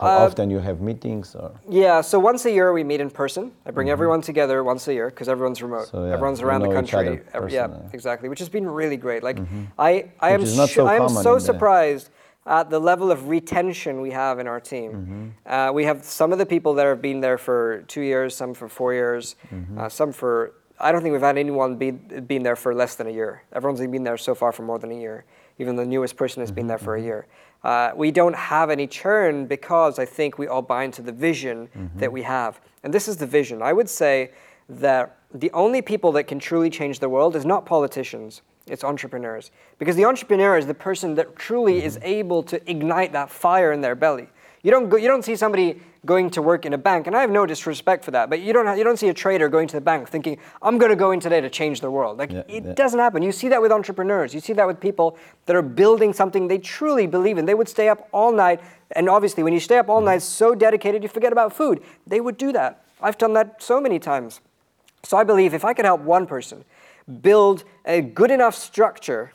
How Uh, often you have meetings or Yeah, so once a year we meet in person. I bring everyone together once a year because everyone's remote. Mm-hmm. So, yeah, everyone's around the country. Every- yeah, exactly, which has been really great. Like I, I am, Which is not su- so I am so surprised at the level of retention we have in our team. Mm-hmm. Uh, we have some of the people that have been there for two years, some for four years, Mm-hmm. uh, some for. I don't think we've had anyone be, been there for less than a year. Everyone's been there so far for more than a year. Even the newest person has been there for a year. Uh, we don't have any churn because I think we all buy into the vision that we have. And this is the vision. I would say that the only people that can truly change the world is not politicians, it's entrepreneurs. Because the entrepreneur is the person that truly is able to ignite that fire in their belly. You don't, go, you don't see somebody going to work in a bank, and I have no disrespect for that, but you don't, have, you don't see a trader going to the bank thinking, I'm going to go in today to change the world. Like, Yeah, it yeah. doesn't happen. You see that with entrepreneurs. You see that with people that are building something they truly believe in. They would stay up all night, and obviously, when you stay up all mm-hmm. night so dedicated, you forget about food. They would do that. I've done that so many times. So I believe if I could help one person build a good enough structure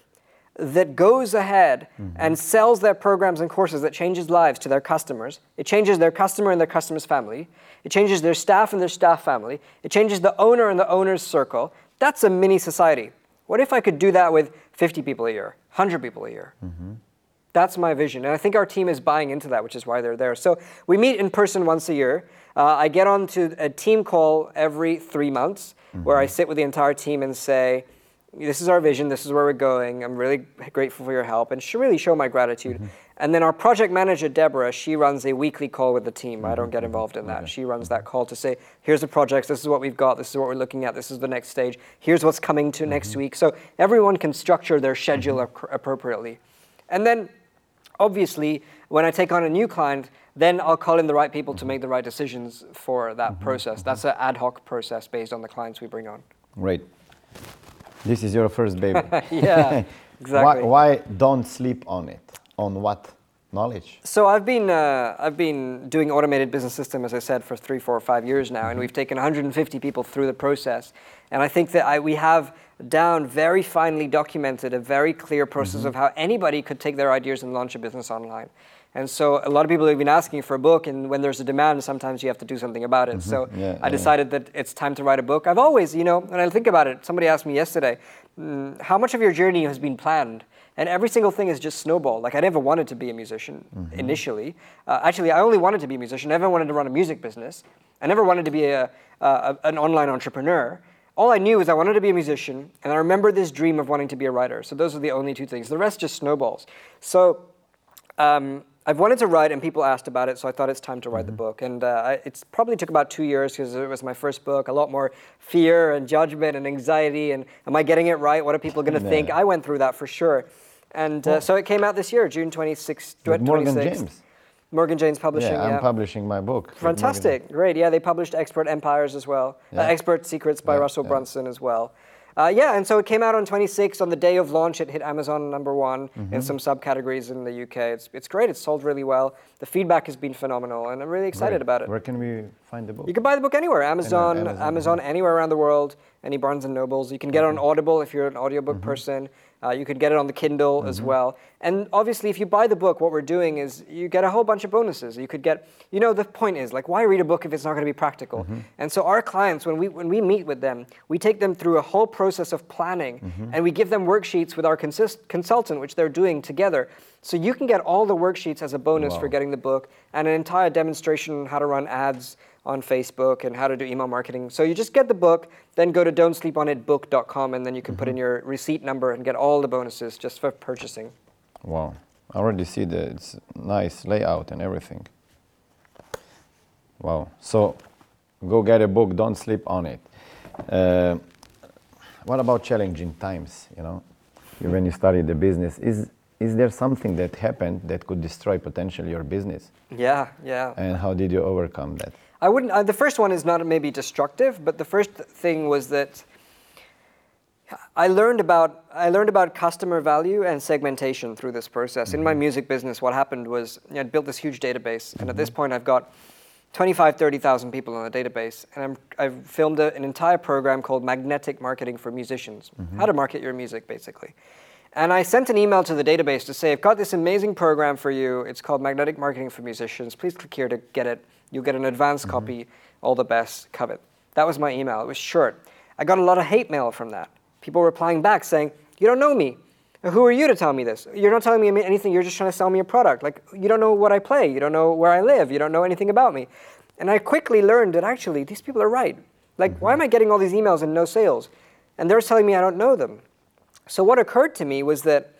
that goes ahead mm-hmm. and sells their programs and courses that changes lives to their customers, it changes their customer and their customer's family, it changes their staff and their staff family, it changes the owner and the owner's circle. That's a mini society. What if I could do that with 50 people a year, 100 people a year? Mm-hmm. That's my vision. And I think our team is buying into that, which is why they're there. So we meet in person once a year. Uh, I get onto a team call every three months where I mm-hmm. sit with the entire team and say, this is our vision, this is where we're going. I'm really grateful for your help and should really show my gratitude. Mm-hmm. And then our project manager, Deborah, she runs a weekly call with the team. I don't get mm-hmm. involved in that. She runs that call to say, here's the projects, this is what we've got, this is what we're looking at, this is the next stage, here's what's coming to next mm-hmm. week. So everyone can structure their schedule ac- appropriately. And then, obviously, when I take on a new client, then I'll call in the right people to make the right decisions for that process. That's an ad hoc process based on the clients we bring on. Great. This is your first baby. yeah, exactly. Why, why don't sleep on it? On what knowledge? So I've been uh, I've been doing automated business system, as I said, for three, four, or five years now, and we've taken 150 people through the process. And I think that I, we have down very finely documented a very clear process of how anybody could take their ideas and launch a business online. And so a lot of people have been asking for a book, and when there's a demand, sometimes you have to do something about it. So Yeah, I yeah. decided that it's time to write a book. I've always, you know, when I think about it, somebody asked me yesterday, "Mm, how much of your journey has been planned? And every single thing is just snowballed. Like I never wanted to be a musician initially. Uh, actually, I only wanted to be a musician. I never wanted to run a music business. I never wanted to be a, a, an online entrepreneur. All I knew is I wanted to be a musician, and I remember this dream of wanting to be a writer. So those are the only two things. The rest just snowballs. So um, I've wanted to write, and people asked about it, so I thought it's time to write the book. And uh, I, it's probably took about two years because it was my first book. A lot more fear and judgment and anxiety, and am I getting it right? What are people going to think? I went through that for sure. And uh, so it came out this year, June 26th. With Morgan 26th. James. Morgan James Publishing. Yeah, I'm yeah. publishing my book. Fantastic, great. Yeah, they published Expert Empires as well. Uh, Expert Secrets by Yeah, Russell yeah. Brunson as well. Uh, yeah, and so it came out on 26 on the day of launch. It hit Amazon number one Mm-hmm. in some subcategories in the UK. It's, it's great. It's sold really well. The feedback has been phenomenal, and I'm really excited Great. about it. Where can we find the book? You can buy the book anywhere Amazon, Amazon, Amazon, anywhere around the world, any Barnes and Nobles. You can get it on Audible if you're an audiobook person. Uh, you could get it on the Kindle as mm-hmm. well. And obviously, if you buy the book, what we're doing is you get a whole bunch of bonuses. You could get, you know, the point is like, why read a book if it's not going to be practical? Mm-hmm. And so our clients, when we when we meet with them, we take them through a whole process of planning, mm-hmm. and we give them worksheets with our consist- consultant, which they're doing together. So you can get all the worksheets as a bonus for getting the book, and an entire demonstration on how to run ads on Facebook and how to do email marketing. So you just get the book, then go to don'tsleeponitbook.com, and then you can put in your receipt number and get all the bonuses just for purchasing. Wow. I already see the it's nice layout and everything. Wow. So go get a book, don't sleep on it. Uh, what about challenging times, you know? When you started the business, is is there something that happened that could destroy potentially your business? Yeah, yeah. And how did you overcome that? I wouldn't. Uh, the first one is not maybe destructive, but the first thing was that I learned about I learned about customer value and segmentation through this process. In my mm-hmm. music business, what happened was you know, I'd built this huge database, and at this mm-hmm. point, I've got 25, 30,000 people on the database, and I'm, I've filmed a, an entire program called Magnetic Marketing for Musicians, mm-hmm. how to market your music, basically. And I sent an email to the database to say, I've got this amazing program for you. It's called Magnetic Marketing for Musicians. Please click here to get it. You'll get an advanced mm-hmm. copy. All the best. Kavit. That was my email. It was short. I got a lot of hate mail from that. People replying back saying, You don't know me. Who are you to tell me this? You're not telling me anything. You're just trying to sell me a product. Like, you don't know what I play. You don't know where I live. You don't know anything about me. And I quickly learned that actually these people are right. Like, why am I getting all these emails and no sales? And they're telling me I don't know them. So what occurred to me was that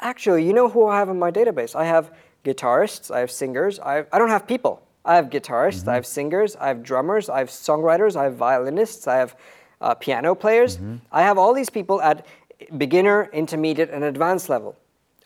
actually, you know who I have in my database? I have guitarists, I have singers, I, have, I don't have people. I have guitarists, I mm-hmm. have singers, I have drummers, I have songwriters, I have violinists, I have uh, piano players. Mm-hmm. I have all these people at beginner, intermediate, and advanced level.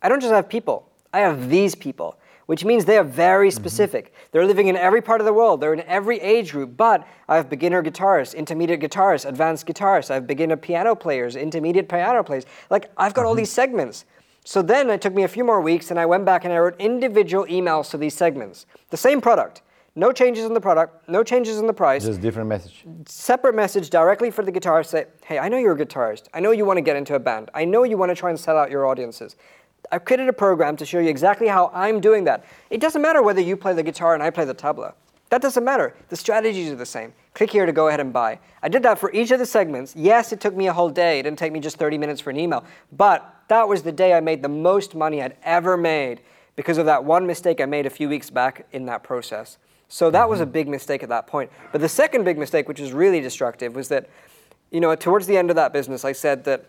I don't just have people, I have these people, which means they are very mm-hmm. specific. They're living in every part of the world, they're in every age group, but I have beginner guitarists, intermediate guitarists, advanced guitarists, I have beginner piano players, intermediate piano players. Like, I've got all these segments. So then it took me a few more weeks, and I went back and I wrote individual emails to these segments. The same product, no changes in the product, no changes in the price Just different message. separate message directly for the guitarist say, hey, I know you're a guitarist. I know you want to get into a band. I know you want to try and sell out your audiences. I've created a program to show you exactly how I'm doing that. It doesn't matter whether you play the guitar and I play the tabla. That doesn't matter. The strategies are the same. Click here to go ahead and buy. I did that for each of the segments. Yes, it took me a whole day. It didn't take me just 30 minutes for an email. But that was the day I made the most money I'd ever made because of that one mistake I made a few weeks back in that process. So that was a mm-hmm. big mistake at that point. But the second big mistake, which was really destructive, was that, you know, towards the end of that business, I said that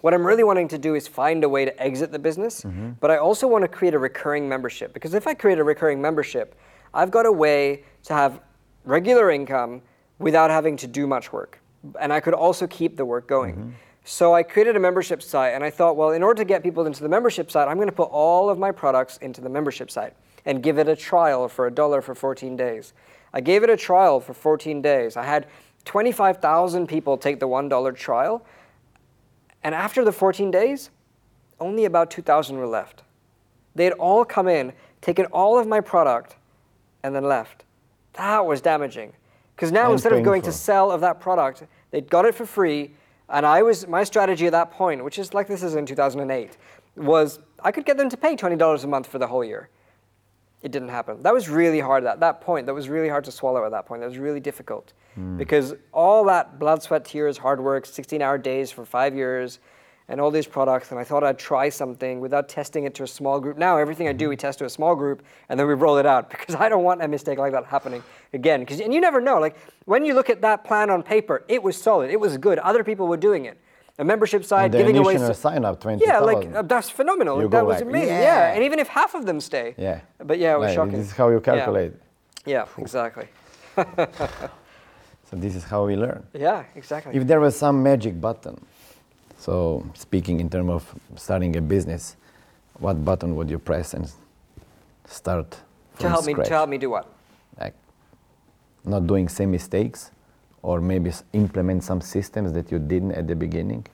What I'm really wanting to do is find a way to exit the business, mm-hmm. but I also want to create a recurring membership because if I create a recurring membership, I've got a way to have regular income without having to do much work. And I could also keep the work going. Mm-hmm. So I created a membership site and I thought, well, in order to get people into the membership site, I'm going to put all of my products into the membership site and give it a trial for a dollar for 14 days. I gave it a trial for 14 days. I had 25,000 people take the $1 trial. And after the 14 days, only about 2,000 were left. They had all come in, taken all of my product, and then left. That was damaging. Because now And instead of going to sell of that product, they got it for free. And I was my strategy at that point, which is like this is in 2008, was I could get them to pay $20 a month for the whole year. It didn't happen. That was really hard at that point. That was really hard to swallow at that point. That was really difficult. Hmm. Because all that blood, sweat, tears, hard work, 16 hour days for five years, and all these products, and I thought I'd try something without testing it to a small group. Now, everything I do, we test to a small group, and then we roll it out because I don't want a mistake like that happening again. 'Cause- and you never know. Like, when you look at that plan on paper, it was solid, it was good. Other people were doing it. A membership site, And the giving away. initial sign up, 20,000. yeah, like uh, that's phenomenal. You Like, that was like, amazing. "Yeah." Yeah. and even if half of them stay. Yeah. But yeah, it was Like, shocking. This is how you Yeah. calculate. Yeah, exactly. So this is how we learn. Yeah, exactly. If there was some magic button, so speaking in terms of starting a business, what button would you press and start from to help me to help me do what? Like not doing same mistakes, or maybe implement some systems that you didn't at the beginning.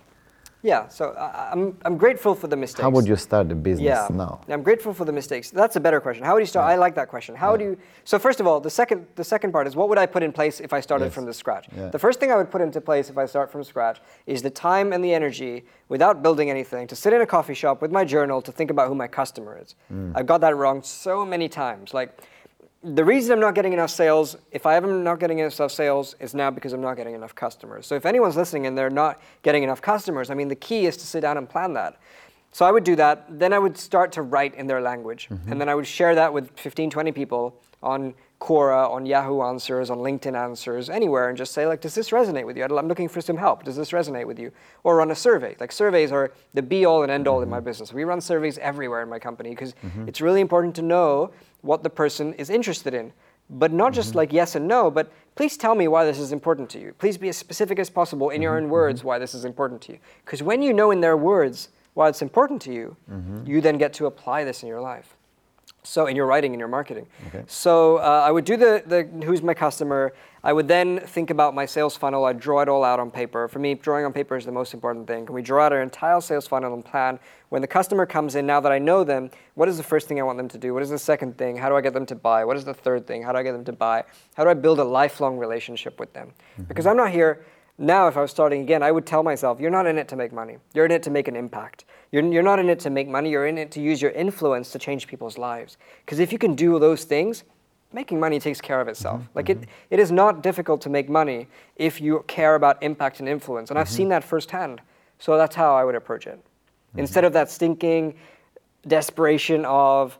Yeah, so I I'm, I'm grateful for the mistakes. How would you start a business yeah. now? I'm grateful for the mistakes. That's a better question. How would you start? I like that question. How do you? So first of all, the second the second part is what would I put in place if I started Yes. from the scratch? Yeah. The first thing I would put into place if I start from scratch is the time and the energy without building anything to sit in a coffee shop with my journal to think about who my customer is. Mm. I've got that wrong so many times. Like the reason I'm not getting enough sales, if I am not getting enough sales, is now because I'm not getting enough customers. So if anyone's listening and they're not getting enough customers, I mean, the key is to sit down and plan that. So I would do that. Then I would start to write in their language. Mm-hmm. And then I would share that with 15, 20 people on Quora, on Yahoo Answers, on LinkedIn Answers, anywhere, and just say, like, does this resonate with you? I'm looking for some help. Does this resonate with you? Or run a survey. Like, surveys are the be all and end all in my mm-hmm. business. We run surveys everywhere in my company because mm-hmm. it's really important to know what the person is interested in. But not just mm-hmm. like yes and no, but please tell me why this is important to you. Please be as specific as possible in your own mm-hmm. words why this is important to you. Because when you know in their words why it's important to you, mm-hmm. you then get to apply this in your life. So in your writing, in your marketing. Okay. So uh, I would do the, the who's my customer. I would then think about my sales funnel. I'd draw it all out on paper. For me, drawing on paper is the most important thing. Can we draw out our entire sales funnel and plan? When the customer comes in, now that I know them, what is the first thing I want them to do? What is the second thing? How do I get them to buy? What is the third thing? How do I get them to buy? How do I build a lifelong relationship with them? Mm-hmm. Because I'm not here now, if I was starting again, I would tell myself, you're not in it to make money. You're in it to make an impact. You're, you're not in it to make money. You're in it to use your influence to change people's lives. Because if you can do those things, making money takes care of itself. Mm-hmm. Like it, mm-hmm. it is not difficult to make money if you care about impact and influence. And I've seen that firsthand. So that's how I would approach it. Mm-hmm. Instead of that stinking desperation of,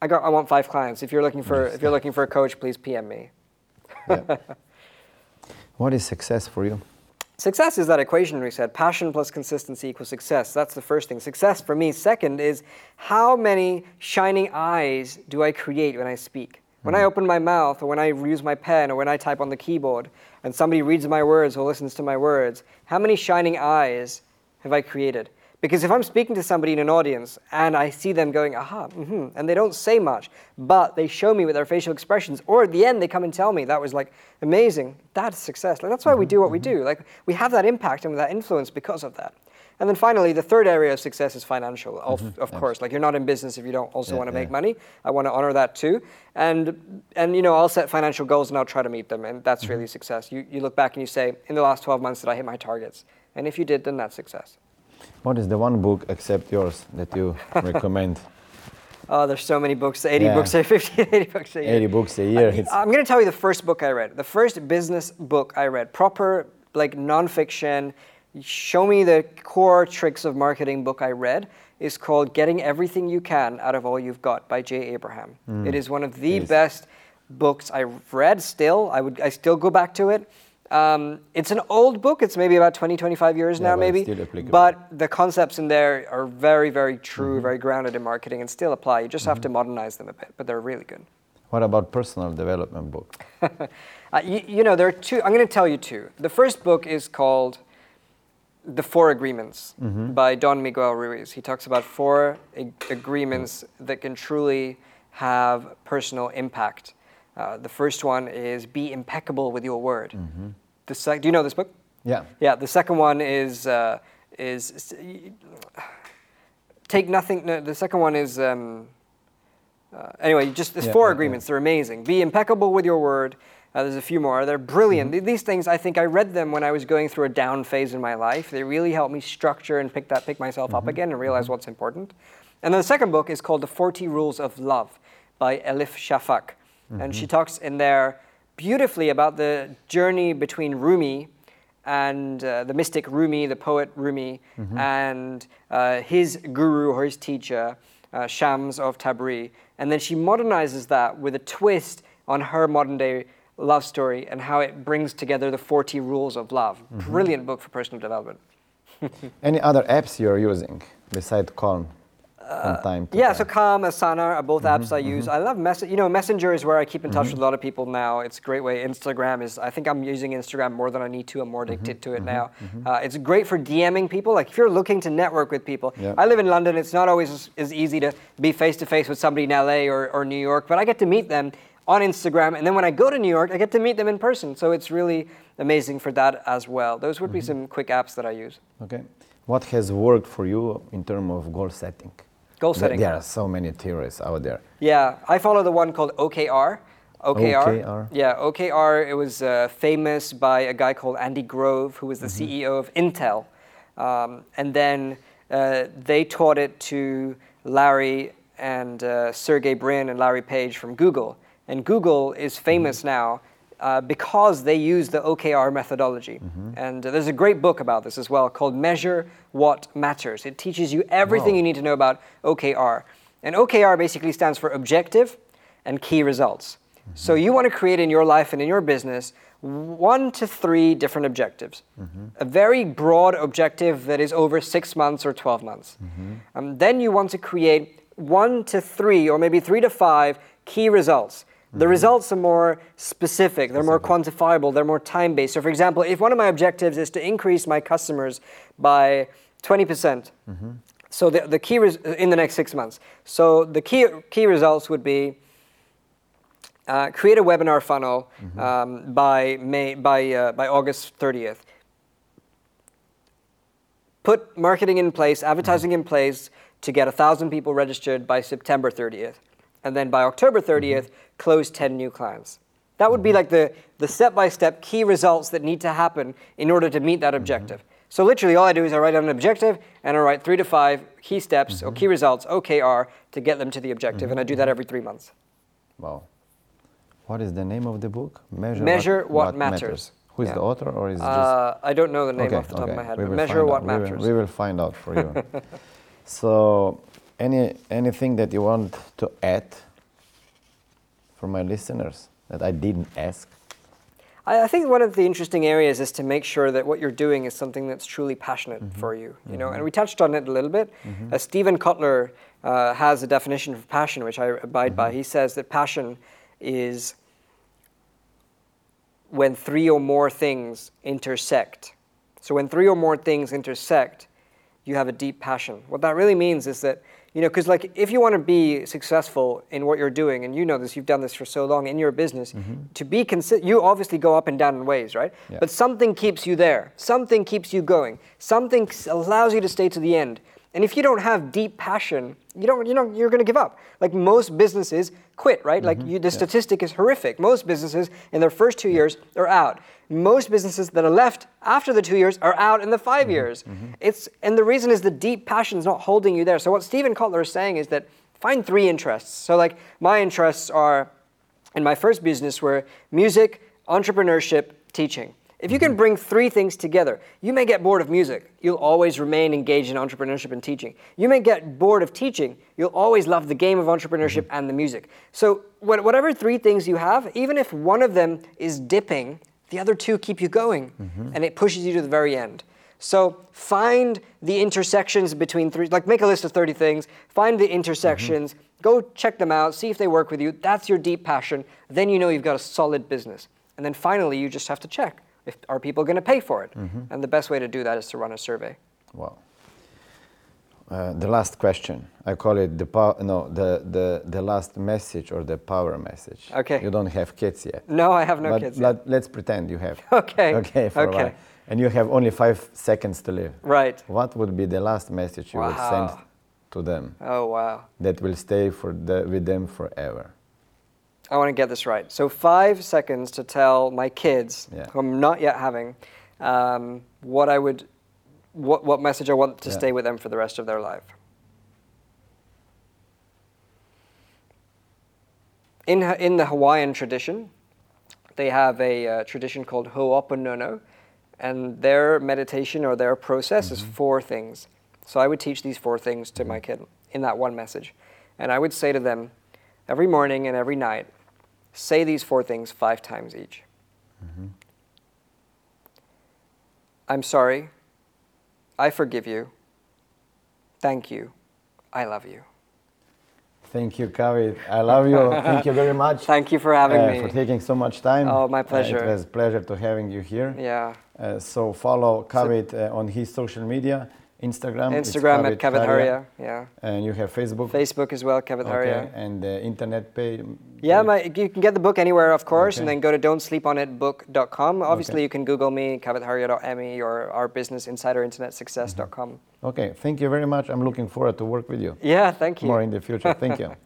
I, got, I want five clients. If you're looking for, if you're looking for a coach, please PM me. What is success for you? Success is that equation we said passion plus consistency equals success. That's the first thing. Success for me, second, is how many shining eyes do I create when I speak? When I mm-hmm. open my mouth, or when I use my pen, or when I type on the keyboard, and somebody reads my words or listens to my words, how many shining eyes have I created? Because if I'm speaking to somebody in an audience and I see them going, aha, mm-hmm, and they don't say much, but they show me with their facial expressions, or at the end they come and tell me that was like amazing, that's success. Like, that's why we do what we do. Like we have that impact and that influence because of that. And then finally, the third area of success is financial, of, of course. Like you're not in business if you don't also Yeah, want to yeah. make money. I want to honor that too. And and you know, I'll set financial goals and I'll try to meet them, and that's really success. You you look back and you say, in the last 12 months, did I hit my targets? And if you did, then that's success. What is the one book except yours that you recommend? Oh, there's so many books. 80 Yeah. books, 50, 80 books a year. 80 books a year. It's, I'm going to tell you the first book I read. The first business book I read, proper like nonfiction, show me the core tricks of marketing book I read is called Getting Everything You Can Out of All You've Got by Jay Abraham. Hmm. It is one of the best books I've read still. I would I still go back to it. Um, it's an old book. It's maybe about 20, 25 years Yeah, now, maybe. But the concepts in there are very, very true, Mm-hmm. very grounded in marketing, and still apply. You just have to modernize them a bit, but they're really good. What about personal development book? Uh, you, you know, there are two. I'm going to tell you two. The first book is called The Four Agreements Mm-hmm. by Don Miguel Ruiz. He talks about four ag- agreements that can truly have personal impact. Uh, the first one is be impeccable with your word. Mm-hmm. The sec- do you know this book? Yeah. Yeah. The second one is uh, is take nothing. No, the second one is. Um, uh, anyway, just there's Yeah, four yeah, yeah. agreements. They're amazing. Be impeccable with your word. Uh, there's a few more. They're brilliant. Mm-hmm. These things, I think, I read them when I was going through a down phase in my life. They really helped me structure and pick that, pick myself Mm-hmm. up again, and realize what's important. And then the second book is called The 40 Rules of Love by Elif Shafak, and Mm-hmm. she talks in there beautifully about the journey between Rumi and uh, the mystic Rumi, the poet Rumi, Mm-hmm. and uh, his guru or his teacher, uh, Shams of Tabriz. And then she modernizes that with a twist on her modern day love story and how it brings together the 40 rules of love. Mm-hmm. Brilliant book for personal development. Any other apps you're using besides Calm from time to Yeah, time? so Calm, Asana are both Mm-hmm, apps I use. I love Mess. You know, Messenger is where I keep in touch with a lot of people now. It's a great way. Instagram is. I think I'm using Instagram more than I need to. I'm more Mm-hmm, addicted to it now. Uh, it's great for DMing people. Like if you're looking to network with people. Yeah. I live in London. It's not always as, as easy to be face to face with somebody in LA or, or New York, but I get to meet them on Instagram, and then when I go to New York, I get to meet them in person. So it's really amazing for that as well. Those would be Mm-hmm. some quick apps that I use. Okay. What has worked for you in terms of goal setting? Goal There- setting. There are so many theories out there. Yeah, I follow the one called OKR. OKR. OKR. Yeah, OKR. It was uh, famous by a guy called Andy Grove, who was the CEO of Intel, um, and then uh, they taught it to Larry and uh, Sergey Brin and Larry Page from Google. And Google is famous now uh, because they use the OKR methodology. And uh, there's a great book about this as well called Measure What Matters. It teaches you everything Wow. you need to know about OKR. And OKR basically stands for objective and key results. So you want to create in your life and in your business one to three different objectives. A very broad objective that is over six months or 12 months. Um, then you want to create one to three or maybe three to five key results. The results are more specific, they're more quantifiable, they're more time based. So, for example, if one of my objectives is to increase my customers by 20%, percent so the, the key res- in the next six months. So the key key results would be uh, create a webinar funnel um, by May by uh, by August 30th. Put marketing in place, advertising in place to get a thousand people registered by September 30th, and then by October 30th, close 10 new clients. That would be mm-hmm. like the the step-by-step key results that need to happen in order to meet that mm-hmm. objective. So literally, all I do is I write down an objective and I write three to five key steps or mm-hmm. key results (OKR) to get them to the objective, and I do that every three months. Wow. What is the name of the book? Measure, Measure What Matters. Who is Yeah. the author, or is it uh, just? Uh, I don't know the name okay, off the top okay. of my head, measure what out. We will- matters. We will, find out for you. so, any anything that you want to add for my listeners that I didn't ask? I, think one of the interesting areas is to make sure that what you're doing is something that's truly passionate Mm-hmm. for you. You know, and we touched on it a little bit. Uh, Steven Kotler uh, has a definition of passion, which I abide by. Mm-hmm. He says that passion is when three or more things intersect. So when three or more things intersect, you have a deep passion. What that really means is that, you know, because like if you want to be successful in what you're doing, and you know this, you've done this for so long in your business, mm-hmm. to be consi- you obviously go up and down in waves, right? Yeah. But something keeps you there. Something keeps you going. Something allows you to stay to the end. And if you don't have deep passion, you don't, you know, you're going to give up. Like most businesses quit, right? Like mm-hmm. you, the statistic is horrific. Most businesses in their first two years are out. Most businesses that are left after the two years are out in the 5 mm-hmm. years. Mm-hmm. It's and the reason is the deep passion is not holding you there. So what Steven Kotler is saying is that find three interests. So like my interests are in my first business were music, entrepreneurship, teaching. If you can mm-hmm. bring three things together, you may get bored of music. You'll always remain engaged in entrepreneurship and teaching. You may get bored of teaching. You'll always love the game of entrepreneurship mm-hmm. and the music. So, whatever three things you have, even if one of them is dipping the other two keep you going mm-hmm. and it pushes you to the very end. So find the intersections between three, like make a list of 30 things, find the intersections, go check them out, see if they work with you. That's your deep passion. Then you know you've got a solid business. And then finally, you just have to check if are people going to pay for it. And the best way to do that is to run a survey. Wow. Uh, the last question. I call it the power. No, the, the the last message or the power message. Okay. You don't have kids yet. No, I have no but kids. let, let's pretend you have. Okay, Okay. For okay. a while. And you have only five seconds to live. Right. What would be the last message you would send to them Oh, wow. that will stay for the, with them forever? I want to get this right. So, five seconds to tell my kids, Yeah. who I'm not yet having, um, what I would, what, what message I want to Yeah. stay with them for the rest of their life. In, in the Hawaiian tradition, they have a uh, tradition called Ho'oponopono, and their meditation or their process is four things. So I would teach these four things to my kid in that one message. And I would say to them every morning and every night, say these four things five times each. I'm sorry. I forgive you. Thank you. I love you. Thank you, Kavit. I love you. Thank you very much. Thank you for having uh, me. For taking so much time. Oh, my Uh, pleasure. it was a pleasure to having you here. Yeah. Uh, so follow Kavit uh, on his social media, Instagram. Instagram at Kavit Haria. Yeah. And you have Facebook. Facebook as well, Kavit Okay. Haria. And the internet page. Yeah, my, you can get the book anywhere, of course, and then go to don'tsleeponitbook.com. Obviously, Okay. you can Google me, kavitharia.me, or our business, insiderinternet.success.com. Okay. Thank you very much. I'm looking forward to work with you Yeah, thank you. more in the future. Thank you.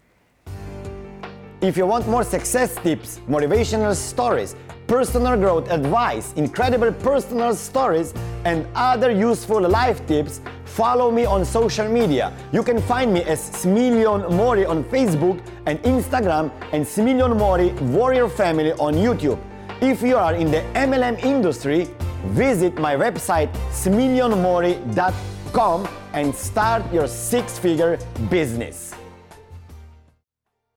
If you want more success tips, motivational stories, personal growth advice, incredible personal stories, and other useful life tips, follow me on social media. You can find me as Smilion Mori on Facebook and Instagram, and Smilion Mori Warrior Family on YouTube. If you are in the MLM industry, visit my website smilionmori.com and start your six figure business.